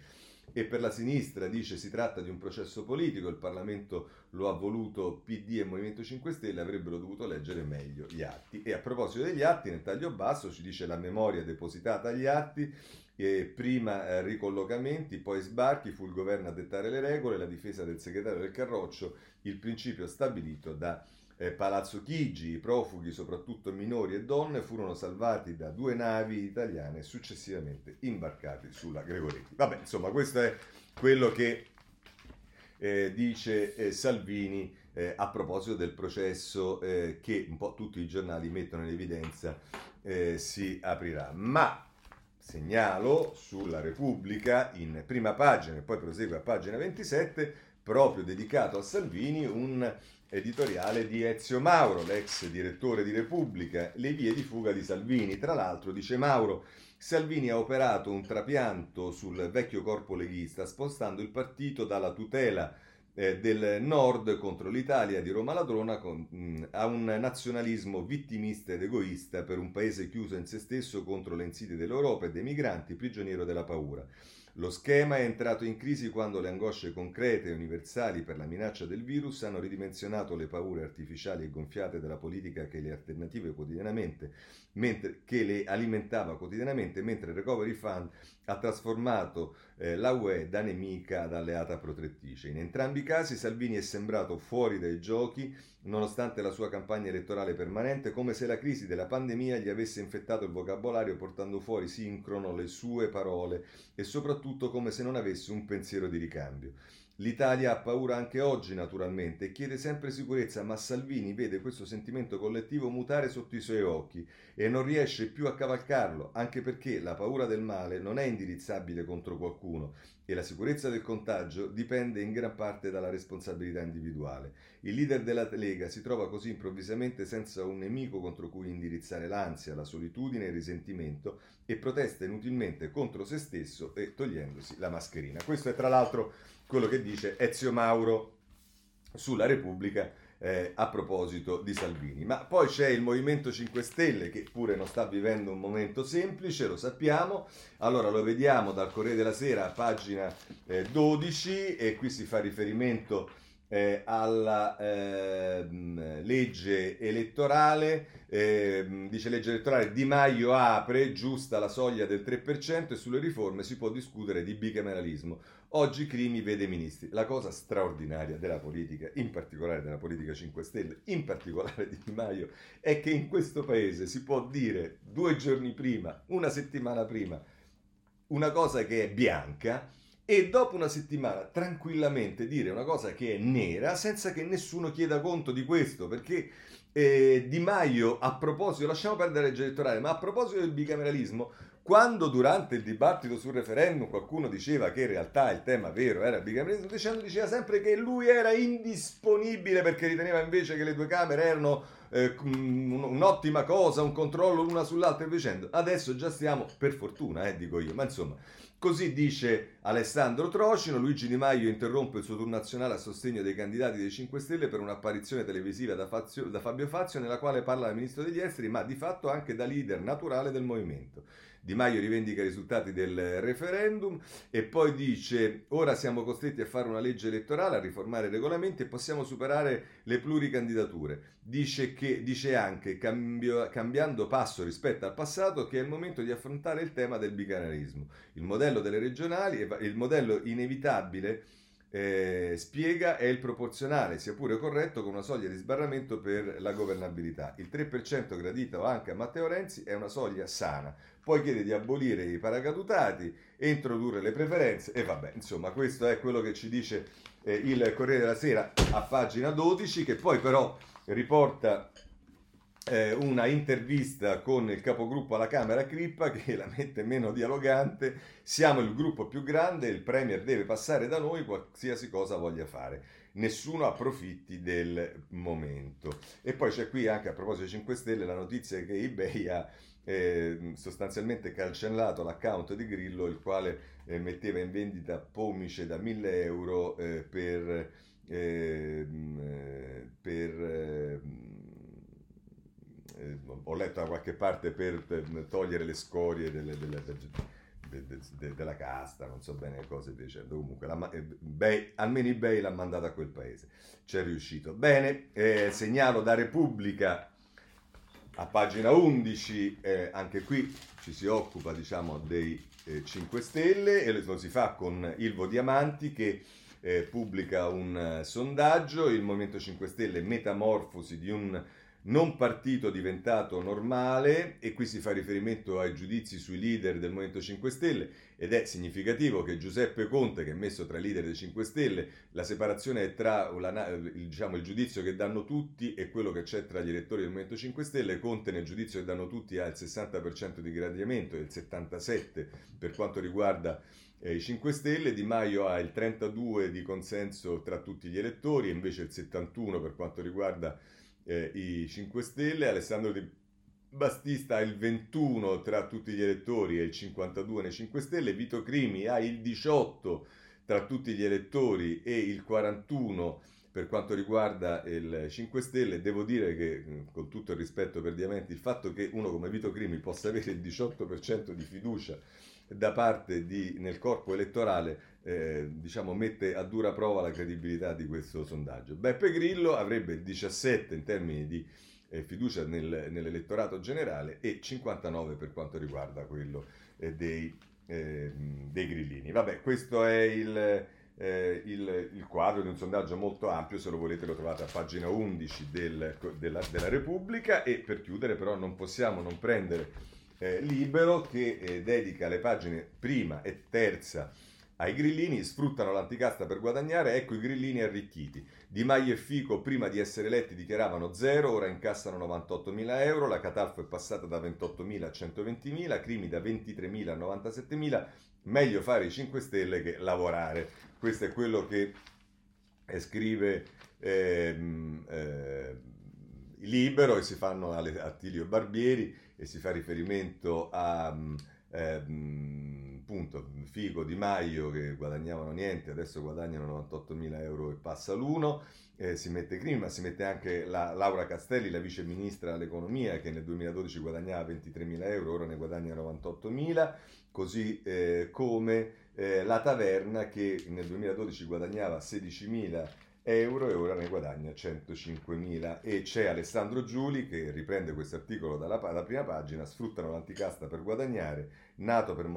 e per la sinistra dice si tratta di un processo politico, il Parlamento lo ha voluto PD e Movimento 5 Stelle, avrebbero dovuto leggere meglio gli atti. E a proposito degli atti, nel taglio basso ci dice la memoria depositata agli atti, eh, prima eh, ricollocamenti, poi sbarchi, fu il governo a dettare le regole, la difesa del segretario del Carroccio, il principio stabilito da eh, Palazzo Chigi, i profughi, soprattutto minori e donne, furono salvati da due navi italiane e successivamente imbarcati sulla Gregoretti. Vabbè, insomma, questo è quello che eh, dice eh, Salvini eh, a proposito del processo eh, che un po' tutti i giornali mettono in evidenza eh, si aprirà. Ma segnalo sulla Repubblica in prima pagina e poi prosegue a pagina 27 proprio dedicato a Salvini un editoriale di Ezio Mauro, l'ex direttore di Repubblica, le vie di fuga di Salvini. Tra l'altro, dice Mauro, Salvini ha operato un trapianto sul vecchio corpo leghista, spostando il partito dalla tutela eh, del nord contro l'Italia di Roma Ladrona con, mh, a un nazionalismo vittimista ed egoista per un paese chiuso in se stesso contro le insidie dell'Europa e dei migranti, prigioniero della paura. Lo schema è entrato in crisi quando le angosce concrete e universali per la minaccia del virus hanno ridimensionato le paure artificiali e gonfiate della politica che le mentre, che le alimentava quotidianamente, mentre il Recovery Fund ha trasformato eh, la UE da nemica ad alleata protettrice. In entrambi i casi Salvini è sembrato fuori dai giochi nonostante la sua campagna elettorale permanente, come se la crisi della pandemia gli avesse infettato il vocabolario portando fuori sincrono le sue parole e soprattutto come se non avesse un pensiero di ricambio. L'Italia ha paura anche oggi, naturalmente, e chiede sempre sicurezza, ma Salvini vede questo sentimento collettivo mutare sotto i suoi occhi e non riesce più a cavalcarlo, anche perché la paura del male non è indirizzabile contro qualcuno e la sicurezza del contagio dipende in gran parte dalla responsabilità individuale. Il leader della Lega si trova così improvvisamente senza un nemico contro cui indirizzare l'ansia, la solitudine e il risentimento e protesta inutilmente contro se stesso e togliendosi la mascherina. Questo è tra l'altro quello che dice Ezio Mauro sulla Repubblica eh, a proposito di Salvini. Ma poi c'è il Movimento 5 Stelle che pure non sta vivendo un momento semplice, lo sappiamo. Allora lo vediamo dal Corriere della Sera, pagina eh, 12, e qui si fa riferimento eh, alla eh, legge elettorale, eh, dice legge elettorale Di Maio apre giusta la soglia del 3% e sulle riforme si può discutere di bicameralismo. Oggi Crimi vede ministri. La cosa straordinaria della politica, in particolare della politica 5 Stelle, in particolare di Di Maio, è che in questo paese si può dire due giorni prima, una settimana prima, una cosa che è bianca e dopo una settimana tranquillamente dire una cosa che è nera senza che nessuno chieda conto di questo, perché eh, Di Maio a proposito, lasciamo perdere la legge elettorale, ma a proposito del bicameralismo, quando durante il dibattito sul referendum qualcuno diceva che in realtà il tema vero era il bicameralismo, dicendo, diceva sempre che lui era indisponibile perché riteneva invece che le due Camere erano eh, un'ottima cosa, un controllo l'una sull'altra e dicendo. Adesso già stiamo, per fortuna, eh, dico io, ma insomma, così dice Alessandro Trocino, Luigi Di Maio interrompe il suo tour nazionale a sostegno dei candidati dei 5 Stelle per un'apparizione televisiva da, Fazio, da Fabio Fazio nella quale parla il ministro degli esteri, ma di fatto anche da leader naturale del movimento. Di Maio rivendica i risultati del referendum e poi dice ora siamo costretti a fare una legge elettorale, a riformare i regolamenti e possiamo superare le pluricandidature. Dice, che, dice anche, cambio, cambiando passo rispetto al passato, che è il momento di affrontare il tema del bicameralismo. Il modello delle regionali, il modello inevitabile eh, spiega è il proporzionale, sia pure corretto, con una soglia di sbarramento per la governabilità. Il 3% gradito anche a Matteo Renzi è una soglia sana. Poi chiede di abolire i paracadutati e introdurre le preferenze e vabbè, insomma, questo è quello che ci dice eh, il Corriere della Sera a pagina 12, che poi però riporta eh, una intervista con il capogruppo alla Camera Crippa <laughs> che la mette meno dialogante. Siamo il gruppo più grande, il Premier deve passare da noi qualsiasi cosa voglia fare. Nessuno approfitti del momento. E poi c'è qui anche a proposito dei 5 Stelle la notizia che eBay ha eh, sostanzialmente cancellato l'account di Grillo, il quale eh, metteva in vendita pomice da 1000 euro eh, per, ehm, eh, per ho letto da qualche parte per, togliere le scorie delle, delle, de, de, de, della casta, non so bene cose dicendo. Comunque, la, eh, Bay, almeno eBay l'ha mandata a quel paese. Ci è riuscito. Bene, eh, segnalo da Repubblica a pagina 11, eh, anche qui ci si occupa diciamo dei 5 Stelle e lo si fa con Ilvo Diamanti che eh, pubblica un uh, sondaggio, il Movimento 5 Stelle metamorfosi di un non partito diventato normale e qui si fa riferimento ai giudizi sui leader del Movimento 5 Stelle ed è significativo che Giuseppe Conte, che è messo tra i leader dei 5 Stelle, la separazione è tra diciamo, il giudizio che danno tutti e quello che c'è tra gli elettori del Movimento 5 Stelle, Conte nel giudizio che danno tutti ha il 60% di gradimento e il 77% per quanto riguarda eh, i 5 Stelle, Di Maio ha il 32% di consenso tra tutti gli elettori e invece il 71% per quanto riguarda eh, i 5 Stelle, Alessandro Di Bastista ha il 21 tra tutti gli elettori e il 52 nei 5 Stelle, Vito Crimi ha il 18 tra tutti gli elettori e il 41 per quanto riguarda il 5 Stelle, devo dire che, con tutto il rispetto per Diamenti, il fatto che uno come Vito Crimi possa avere il 18% di fiducia da parte di, nel corpo elettorale eh, diciamo, mette a dura prova la credibilità di questo sondaggio. Beppe Grillo avrebbe il 17 in termini di eh, fiducia nel, nell'elettorato generale e 59 per quanto riguarda quello eh, dei, ehm, dei, grillini. Vabbè, questo è il, eh, il, il, quadro di un sondaggio molto ampio, se lo volete lo trovate a pagina 11 del, della, della Repubblica e per chiudere però non possiamo non prendere eh, Libero che eh, dedica le pagine prima e terza ai grillini, sfruttano l'anticasta per guadagnare, ecco i grillini arricchiti. Di Maio e Fico prima di essere eletti dichiaravano zero, ora incassano 98.000 euro, la Catalfo è passata da 28.000 a 120.000, Crimi da 23.000 a 97.000, meglio fare i 5 Stelle che lavorare. Questo è quello che eh, scrive ehm, eh, Libero e si fanno a Attilio Barbieri e si fa riferimento a... Eh, appunto Figo, Di Maio che guadagnavano niente, adesso guadagnano 98.000 euro e passa l'uno, eh, si mette Crimi, si mette anche la, Laura Castelli, la vice ministra all'economia che nel 2012 guadagnava 23.000 euro, ora ne guadagna 98.000, così eh, come eh, la taverna che nel 2012 guadagnava 16.000 euro e ora ne guadagna 105.000 e c'è Alessandro Giuli che riprende questo articolo dalla, dalla, prima pagina sfruttano l'anticasta per guadagnare nato per,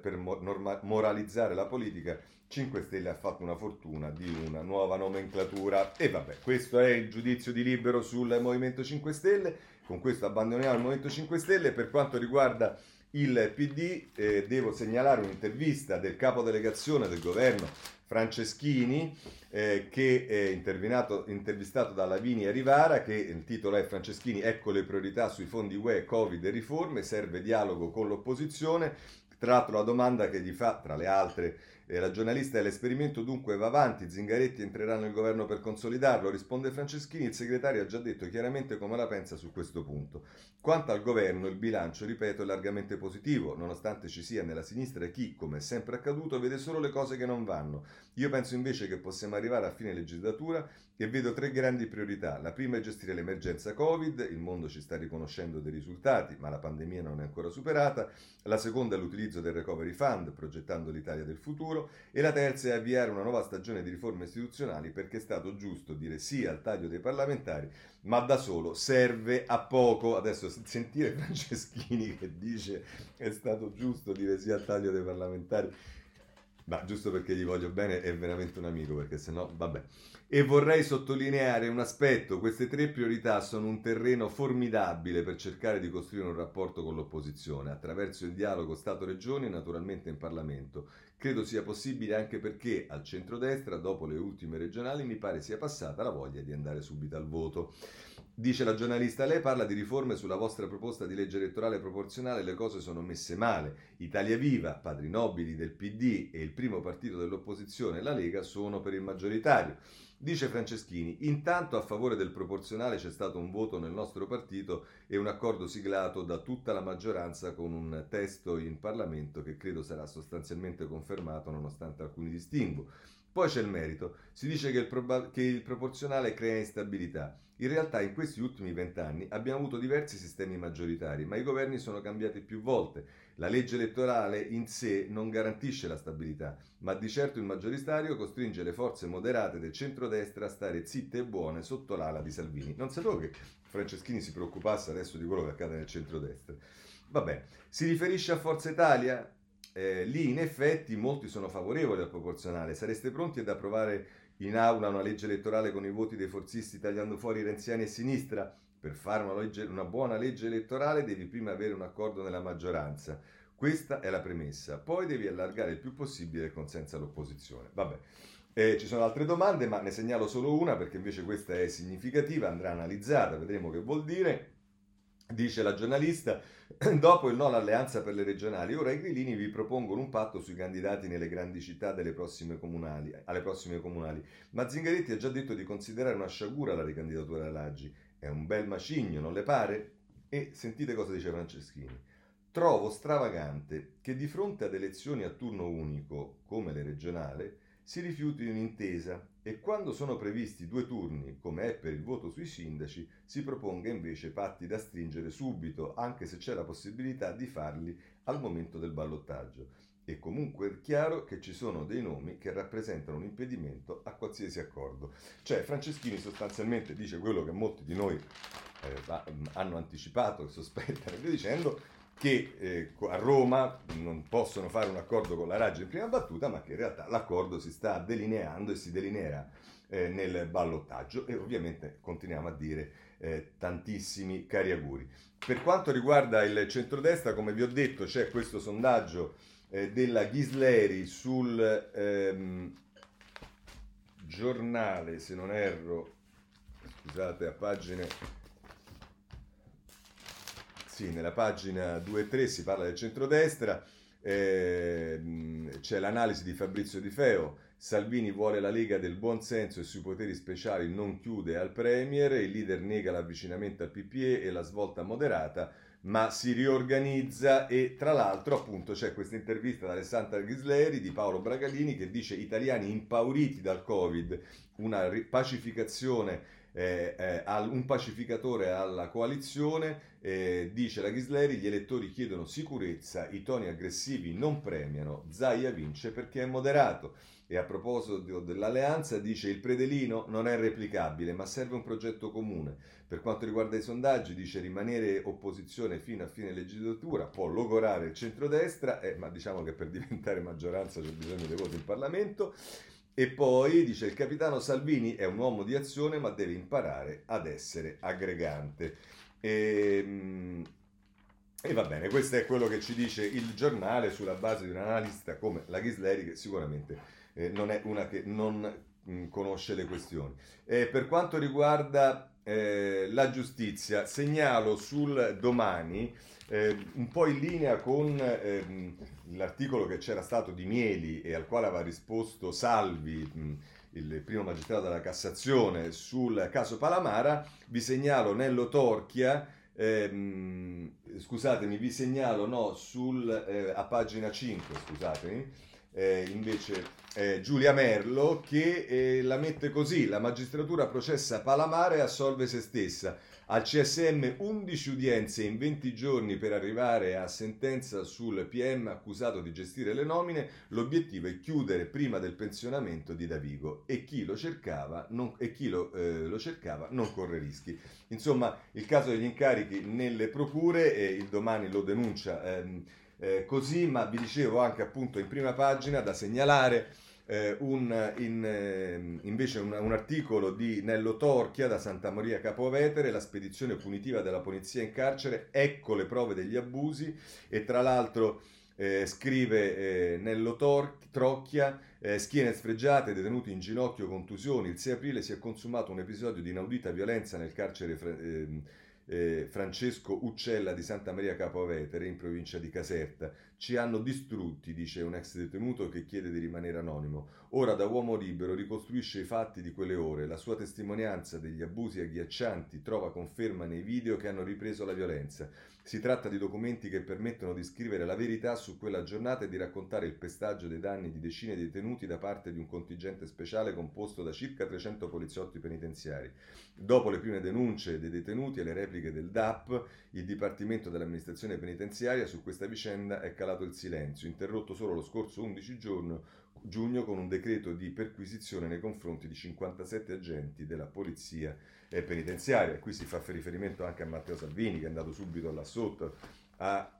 per norma, moralizzare la politica 5 Stelle ha fatto una fortuna di una nuova nomenclatura. E vabbè questo è il giudizio di libero sul Movimento 5 Stelle. Con questo abbandoniamo il Movimento 5 Stelle. Per quanto riguarda il PD eh, devo segnalare un'intervista del capo delegazione del governo Franceschini, eh, che è intervistato da Lavinia Rivara, che il titolo è Franceschini, ecco le priorità sui fondi UE, Covid e riforme, serve dialogo con l'opposizione. Tra l'altro la domanda che gli fa, tra le altre, la giornalista è l'esperimento dunque va avanti, Zingaretti entrerà nel governo per consolidarlo, risponde Franceschini, il segretario ha già detto chiaramente come la pensa su questo punto. Quanto al governo, il bilancio, ripeto, è largamente positivo, nonostante ci sia nella sinistra chi, come è sempre accaduto, vede solo le cose che non vanno. Io penso invece che possiamo arrivare a fine legislatura e vedo tre grandi priorità. La prima è gestire l'emergenza Covid, il mondo ci sta riconoscendo dei risultati, ma la pandemia non è ancora superata. La seconda è l'utilizzo del Recovery Fund, progettando l'Italia del futuro. E la terza è avviare una nuova stagione di riforme istituzionali perché è stato giusto dire sì al taglio dei parlamentari, ma da solo serve a poco. Adesso sentire Franceschini che dice è stato giusto dire sì al taglio dei parlamentari Ma giusto perché gli voglio bene è veramente un amico, perché sennò, vabbè. E vorrei sottolineare un aspetto, queste tre priorità sono un terreno formidabile per cercare di costruire un rapporto con l'opposizione, attraverso il dialogo Stato-Regioni e naturalmente in Parlamento. Credo sia possibile anche perché al centrodestra, dopo le ultime regionali, mi pare sia passata la voglia di andare subito al voto. Dice la giornalista, lei parla di riforme sulla vostra proposta di legge elettorale proporzionale, le cose sono messe male. Italia Viva, padri nobili del PD e il primo partito dell'opposizione, la Lega, sono per il maggioritario. Dice Franceschini, intanto a favore del proporzionale c'è stato un voto nel nostro partito e un accordo siglato da tutta la maggioranza con un testo in Parlamento che credo sarà sostanzialmente confermato nonostante alcuni distinguo. Poi c'è il merito, si dice che il, proba- che il proporzionale crea instabilità. In realtà in questi ultimi vent'anni abbiamo avuto diversi sistemi maggioritari, ma i governi sono cambiati più volte. La legge elettorale in sé non garantisce la stabilità, ma di certo il maggioritario costringe le forze moderate del centrodestra a stare zitte e buone sotto l'ala di Salvini. Non sapevo che Franceschini si preoccupasse adesso di quello che accade nel centrodestra. Vabbè, si riferisce a Forza Italia? Eh, lì in effetti molti sono favorevoli al proporzionale. Sareste pronti ad approvare in aula una legge elettorale con i voti dei forzisti tagliando fuori renziani e sinistra. Per fare una, legge, una buona legge elettorale devi prima avere un accordo nella maggioranza. Questa è la premessa. Poi devi allargare il più possibile il consenso all'opposizione. Vabbè. Eh, ci sono altre domande, ma ne segnalo solo una perché invece questa è significativa, andrà analizzata, vedremo che vuol dire. Dice la giornalista, <clears throat> dopo il no all'alleanza per le regionali, ora i grillini vi propongono un patto sui candidati nelle grandi città prossime comunali, alle prossime comunali. Ma Zingaretti ha già detto di considerare una sciagura la ricandidatura a Raggi. È un bel macigno, non le pare? E sentite cosa dice Franceschini. Trovo stravagante che di fronte ad elezioni a turno unico, come le regionali, si rifiuti un'intesa e quando sono previsti due turni, come è per il voto sui sindaci, si proponga invece patti da stringere subito, anche se c'è la possibilità di farli al momento del ballottaggio. E comunque è chiaro che ci sono dei nomi che rappresentano un impedimento a qualsiasi accordo. Cioè Franceschini sostanzialmente dice quello che molti di noi eh, hanno anticipato, sospettano e via dicendo, che eh, a Roma non possono fare un accordo con la Raggi in prima battuta, ma che in realtà l'accordo si sta delineando e si delineerà eh, nel ballottaggio e ovviamente continuiamo a dire eh, tantissimi cari auguri. Per quanto riguarda il centrodestra, come vi ho detto, c'è questo sondaggio eh, della Ghisleri sul ehm, giornale, se non erro, scusate, a pagine sì, nella pagina 2 e 3 si parla del centrodestra, eh, c'è l'analisi di Fabrizio Di Feo, Salvini vuole la Lega del buon senso e sui poteri speciali non chiude al Premier, il leader nega l'avvicinamento al PPE e la svolta moderata, ma si riorganizza e tra l'altro appunto c'è questa intervista da Alessandra Ghisleri di Paolo Bragalini che dice italiani impauriti dal Covid, una pacificazione eh, eh, un pacificatore alla coalizione, eh, dice la Ghisleri, gli elettori chiedono sicurezza, i toni aggressivi non premiano, Zaia vince perché è moderato. E a proposito dell'alleanza dice il predelino non è replicabile ma serve un progetto comune. Per quanto riguarda i sondaggi dice rimanere opposizione fino a fine legislatura può logorare il centrodestra, eh, ma diciamo che per diventare maggioranza c'è bisogno dei voti in Parlamento. E poi dice il capitano Salvini è un uomo di azione ma deve imparare ad essere aggregante. E, ehm, e va bene, questo è quello che ci dice il giornale sulla base di un analista come la Ghisleri che sicuramente eh, non è una che non mh, mm, conosce le questioni. E per quanto riguarda eh, la giustizia, segnalo sul domani eh, un po' in linea con ehm, l'articolo che c'era stato di Mieli e al quale aveva risposto Salvi, mh, il primo magistrato della Cassazione, sul caso Palamara, vi segnalo Nello Torchia, ehm, scusatemi, vi segnalo no, sul, eh, a pagina 5, scusatemi, eh, invece eh, Giulia Merlo che eh, la mette così, la magistratura processa Palamara e assolve se stessa. Al CSM 11 udienze in 20 giorni per arrivare a sentenza sul PM accusato di gestire le nomine. L'obiettivo è chiudere prima del pensionamento di Davigo e chi lo cercava non, chi lo, eh, lo cercava non corre rischi. Insomma, il caso degli incarichi nelle procure, eh, il domani lo denuncia. Ehm, eh, così, ma vi dicevo anche appunto in prima pagina da segnalare eh, un, in, eh, invece un, un, articolo di Nello Torchia da Santa Maria Capovetere, la spedizione punitiva della polizia in carcere, ecco le prove degli abusi e tra l'altro eh, scrive eh, Nello Tor- Trocchia, eh, schiene sfregiate, detenuti in ginocchio, contusioni, il 6 aprile si è consumato un episodio di inaudita violenza nel carcere... Fre- eh, Francesco Uccella di Santa Maria Capovetere in provincia di Caserta. Ci hanno distrutti, dice un ex detenuto che chiede di rimanere anonimo. Ora da uomo libero ricostruisce i fatti di quelle ore. La sua testimonianza degli abusi agghiaccianti trova conferma nei video che hanno ripreso la violenza. Si tratta di documenti che permettono di scrivere la verità su quella giornata e di raccontare il pestaggio dei danni di decine di detenuti da parte di un contingente speciale composto da circa 300 poliziotti penitenziari. Dopo le prime denunce dei detenuti e le repliche del DAP, il Dipartimento dell'amministrazione penitenziaria su questa vicenda è calato il silenzio, interrotto solo lo scorso 11 giorno giugno con un decreto di perquisizione nei confronti di 57 agenti della polizia eh, penitenziaria. Qui si fa riferimento anche a Matteo Salvini che è andato subito là sotto a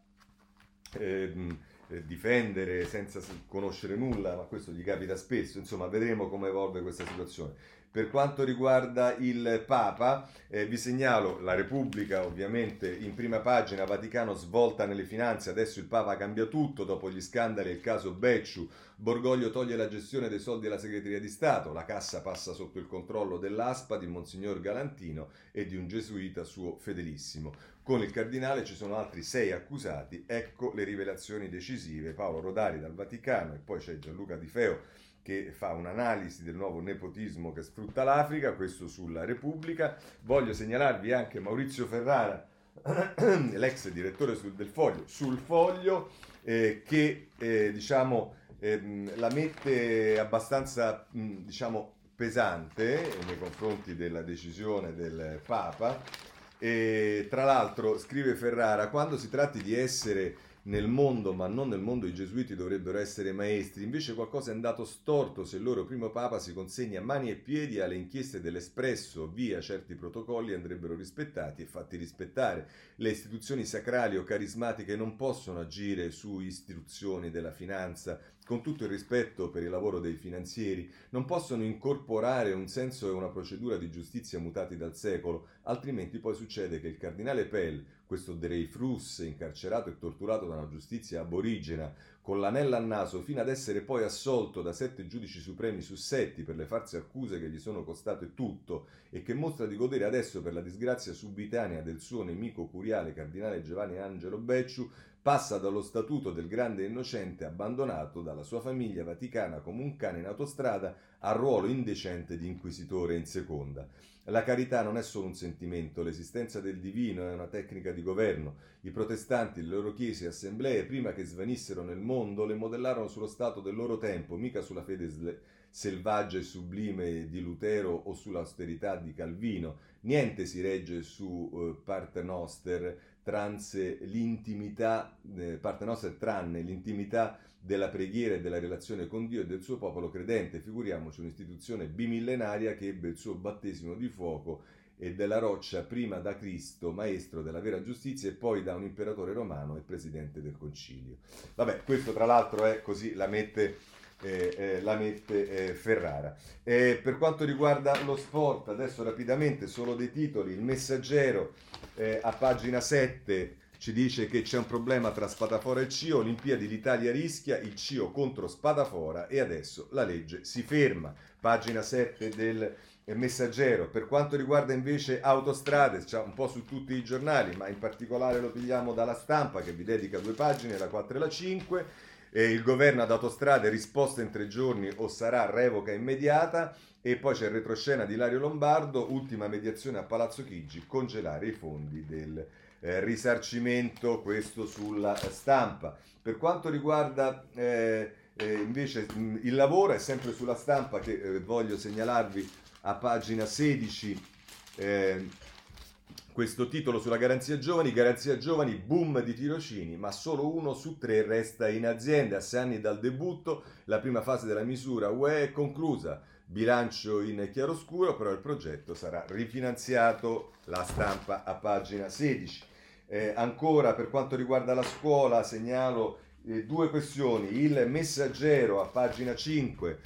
ehm, eh, difendere senza conoscere nulla, ma questo gli capita spesso. Insomma, vedremo come evolve questa situazione. Per quanto riguarda il Papa, eh, vi segnalo la Repubblica, ovviamente in prima pagina, Vaticano svolta nelle finanze, adesso il Papa cambia tutto dopo gli scandali e il caso Becciu, Borgoglio toglie la gestione dei soldi alla segreteria di Stato, la cassa passa sotto il controllo dell'ASPA di Monsignor Galantino e di un gesuita suo fedelissimo. Con il cardinale ci sono altri sei accusati, ecco le rivelazioni decisive, Paolo Rodari dal Vaticano e poi c'è Gianluca Di Feo che fa un'analisi del nuovo nepotismo che sfrutta l'Africa, questo sulla Repubblica. Voglio segnalarvi anche Maurizio Ferrara, <clears throat> l'ex direttore del Foglio, sul Foglio, eh, che eh, diciamo, eh, la mette abbastanza mh, diciamo, pesante nei confronti della decisione del Papa. E, tra l'altro, scrive Ferrara, quando si tratti di essere nel mondo, ma non nel mondo i gesuiti dovrebbero essere maestri, invece qualcosa è andato storto se il loro primo papa si consegna mani e piedi alle inchieste dell'espresso, via certi protocolli andrebbero rispettati e fatti rispettare. Le istituzioni sacrali o carismatiche non possono agire su istruzioni della finanza, con tutto il rispetto per il lavoro dei finanzieri, non possono incorporare un senso e una procedura di giustizia mutati dal secolo, altrimenti poi succede che il cardinale Pell, questo Dreyfus, incarcerato e torturato da una giustizia aborigena, con l'anello al naso, fino ad essere poi assolto da sette giudici supremi su setti per le false accuse che gli sono costate tutto e che mostra di godere adesso per la disgrazia subitanea del suo nemico curiale cardinale Giovanni Angelo Becciu, passa dallo statuto del grande innocente abbandonato dalla sua famiglia vaticana come un cane in autostrada al ruolo indecente di inquisitore in seconda. La carità non è solo un sentimento, l'esistenza del divino è una tecnica di governo. I protestanti, le loro chiese e assemblee, prima che svanissero nel mondo, le modellarono sullo stato del loro tempo, mica sulla fede sle- selvaggia e sublime di Lutero o sull'austerità di Calvino. Niente si regge su uh, Paternoster, transe l'intimità, eh, Paternoster tranne l'intimità della preghiera e della relazione con Dio e del suo popolo credente. Figuriamoci un'istituzione bimillenaria che ebbe il suo battesimo di fuoco e della roccia prima da Cristo, maestro della vera giustizia, e poi da un imperatore romano e presidente del concilio. Vabbè, questo tra l'altro è così, la mette, eh, eh, la mette eh, Ferrara. per quanto riguarda lo sport, adesso rapidamente, solo dei titoli, il messaggero eh, a pagina 7 ci dice che c'è un problema tra Spadafora e CIO, Olimpiadi l'Italia rischia, il CIO contro Spadafora e adesso la legge si ferma. Pagina 7 del Messaggero. Per quanto riguarda invece autostrade, c'è un po' su tutti i giornali, ma in particolare lo pigliamo dalla stampa che vi dedica due pagine, la 4 e la 5. E il governo ad autostrade risposta in tre giorni o sarà revoca immediata. E poi c'è il retroscena di Lario Lombardo, ultima mediazione a Palazzo Chigi, congelare i fondi del eh, risarcimento, questo sulla stampa. Per quanto riguarda eh, eh, invece mh, il lavoro, è sempre sulla stampa che eh, voglio segnalarvi a pagina 16 eh, questo titolo sulla garanzia giovani, garanzia giovani, boom di tirocini, ma solo uno su tre resta in azienda. A sei anni dal debutto, la prima fase della misura UE è conclusa. Bilancio in chiaroscuro, però il progetto sarà rifinanziato. La stampa a pagina 16. Eh, ancora per quanto riguarda la scuola segnalo eh, due questioni. Il messaggero a pagina 5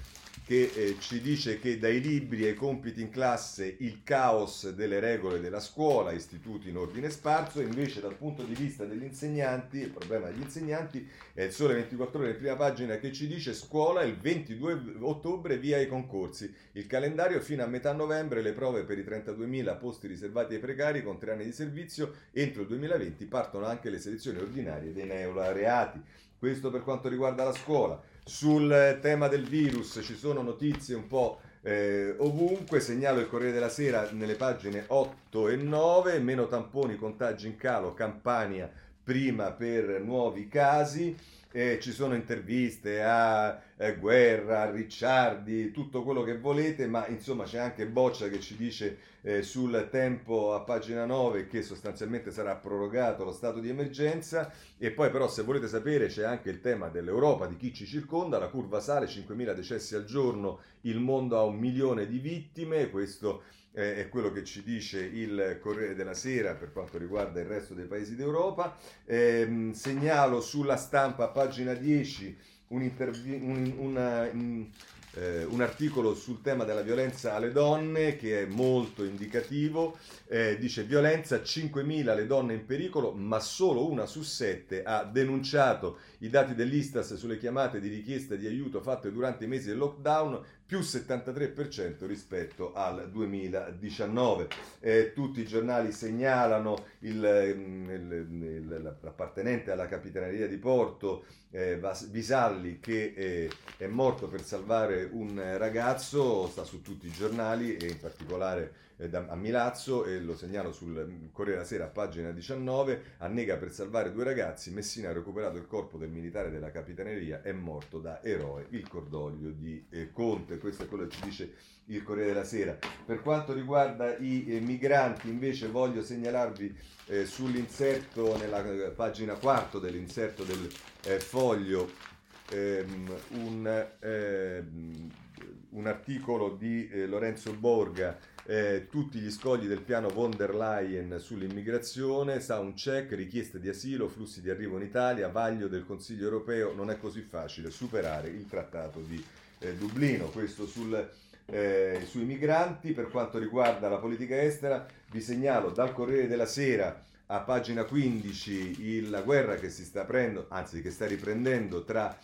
che eh, ci dice che dai libri ai compiti in classe il caos delle regole della scuola, istituti in ordine sparso, invece dal punto di vista degli insegnanti, il problema degli insegnanti è il sole 24 ore in prima pagina che ci dice scuola il 22 ottobre via i concorsi, il calendario fino a metà novembre le prove per i 32.000 posti riservati ai precari con tre anni di servizio, entro il 2020 partono anche le selezioni ordinarie dei neolaureati. Questo per quanto riguarda la scuola. Sul tema del virus ci sono notizie un po' eh, ovunque, segnalo il Corriere della Sera nelle pagine 8 e 9, meno tamponi, contagi in calo, Campania prima per nuovi casi eh, ci sono interviste a eh, Guerra, a Ricciardi, tutto quello che volete, ma insomma c'è anche Boccia che ci dice eh, sul tempo a pagina 9 che sostanzialmente sarà prorogato lo stato di emergenza. E poi però se volete sapere c'è anche il tema dell'Europa, di chi ci circonda, la curva sale, 5.000 decessi al giorno, il mondo ha un milione di vittime, questo eh, è quello che ci dice il Corriere della Sera per quanto riguarda il resto dei paesi d'Europa. Eh, segnalo sulla stampa, pagina 10, un, un, una, un, eh, un, articolo sul tema della violenza alle donne che è molto indicativo. Eh, dice violenza, 5.000 le donne in pericolo, ma solo una su sette ha denunciato i dati dell'Istas sulle chiamate di richiesta di aiuto fatte durante i mesi del lockdown più 73% rispetto al 2019. Eh, tutti i giornali segnalano il, mm, il, il, l'appartenente alla capitaneria di Porto, eh, Visalli, che eh, è morto per salvare un ragazzo, sta su tutti i giornali e in particolare eh, a Milazzo e lo segnalo sul Corriere della Sera, pagina 19, annega per salvare due ragazzi, Messina ha recuperato il corpo del militare della capitaneria, è morto da eroe, il cordoglio di eh, Conte, questo è quello che ci dice il Corriere della Sera. Per quanto riguarda i eh, migranti invece voglio segnalarvi eh, sull'inserto, nella eh, pagina 4 dell'inserto del eh, foglio, ehm, un, ehm, un, articolo di Lorenzo Borga eh, tutti gli scogli del piano von der Leyen sull'immigrazione, sound check, richieste di asilo, flussi di arrivo in Italia, vaglio del Consiglio europeo, non è così facile superare il trattato di eh, Dublino. Questo sul, eh, sui migranti, per quanto riguarda la politica estera, vi segnalo dal Corriere della Sera a pagina 15 il, la guerra che si sta prendendo, anzi che sta riprendendo tra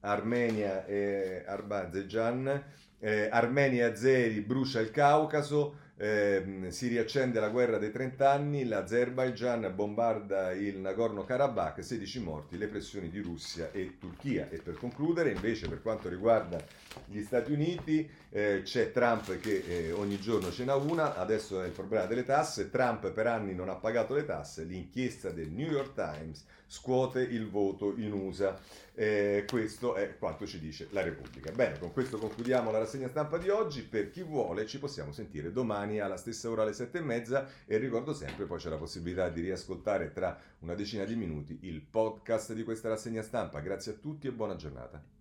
Armenia e Azerbaijan eh, Armenia Azeri brucia il Caucaso, eh, si riaccende la guerra dei 30 anni, l'Azerbaijan bombarda il Nagorno-Karabakh, 16 morti, le pressioni di Russia e Turchia. E per concludere, invece, per quanto riguarda gli Stati Uniti, eh, c'è Trump che eh, ogni giorno ce n'ha una, adesso è il problema delle tasse, Trump per anni non ha pagato le tasse, l'inchiesta del New York Times scuote il voto in USA. Eh, questo è quanto ci dice la Repubblica. Bene, con questo concludiamo la rassegna stampa di oggi. Per chi vuole ci possiamo sentire domani alla stessa ora alle sette e mezza e ricordo sempre poi c'è la possibilità di riascoltare tra una decina di minuti il podcast di questa rassegna stampa. Grazie a tutti e buona giornata.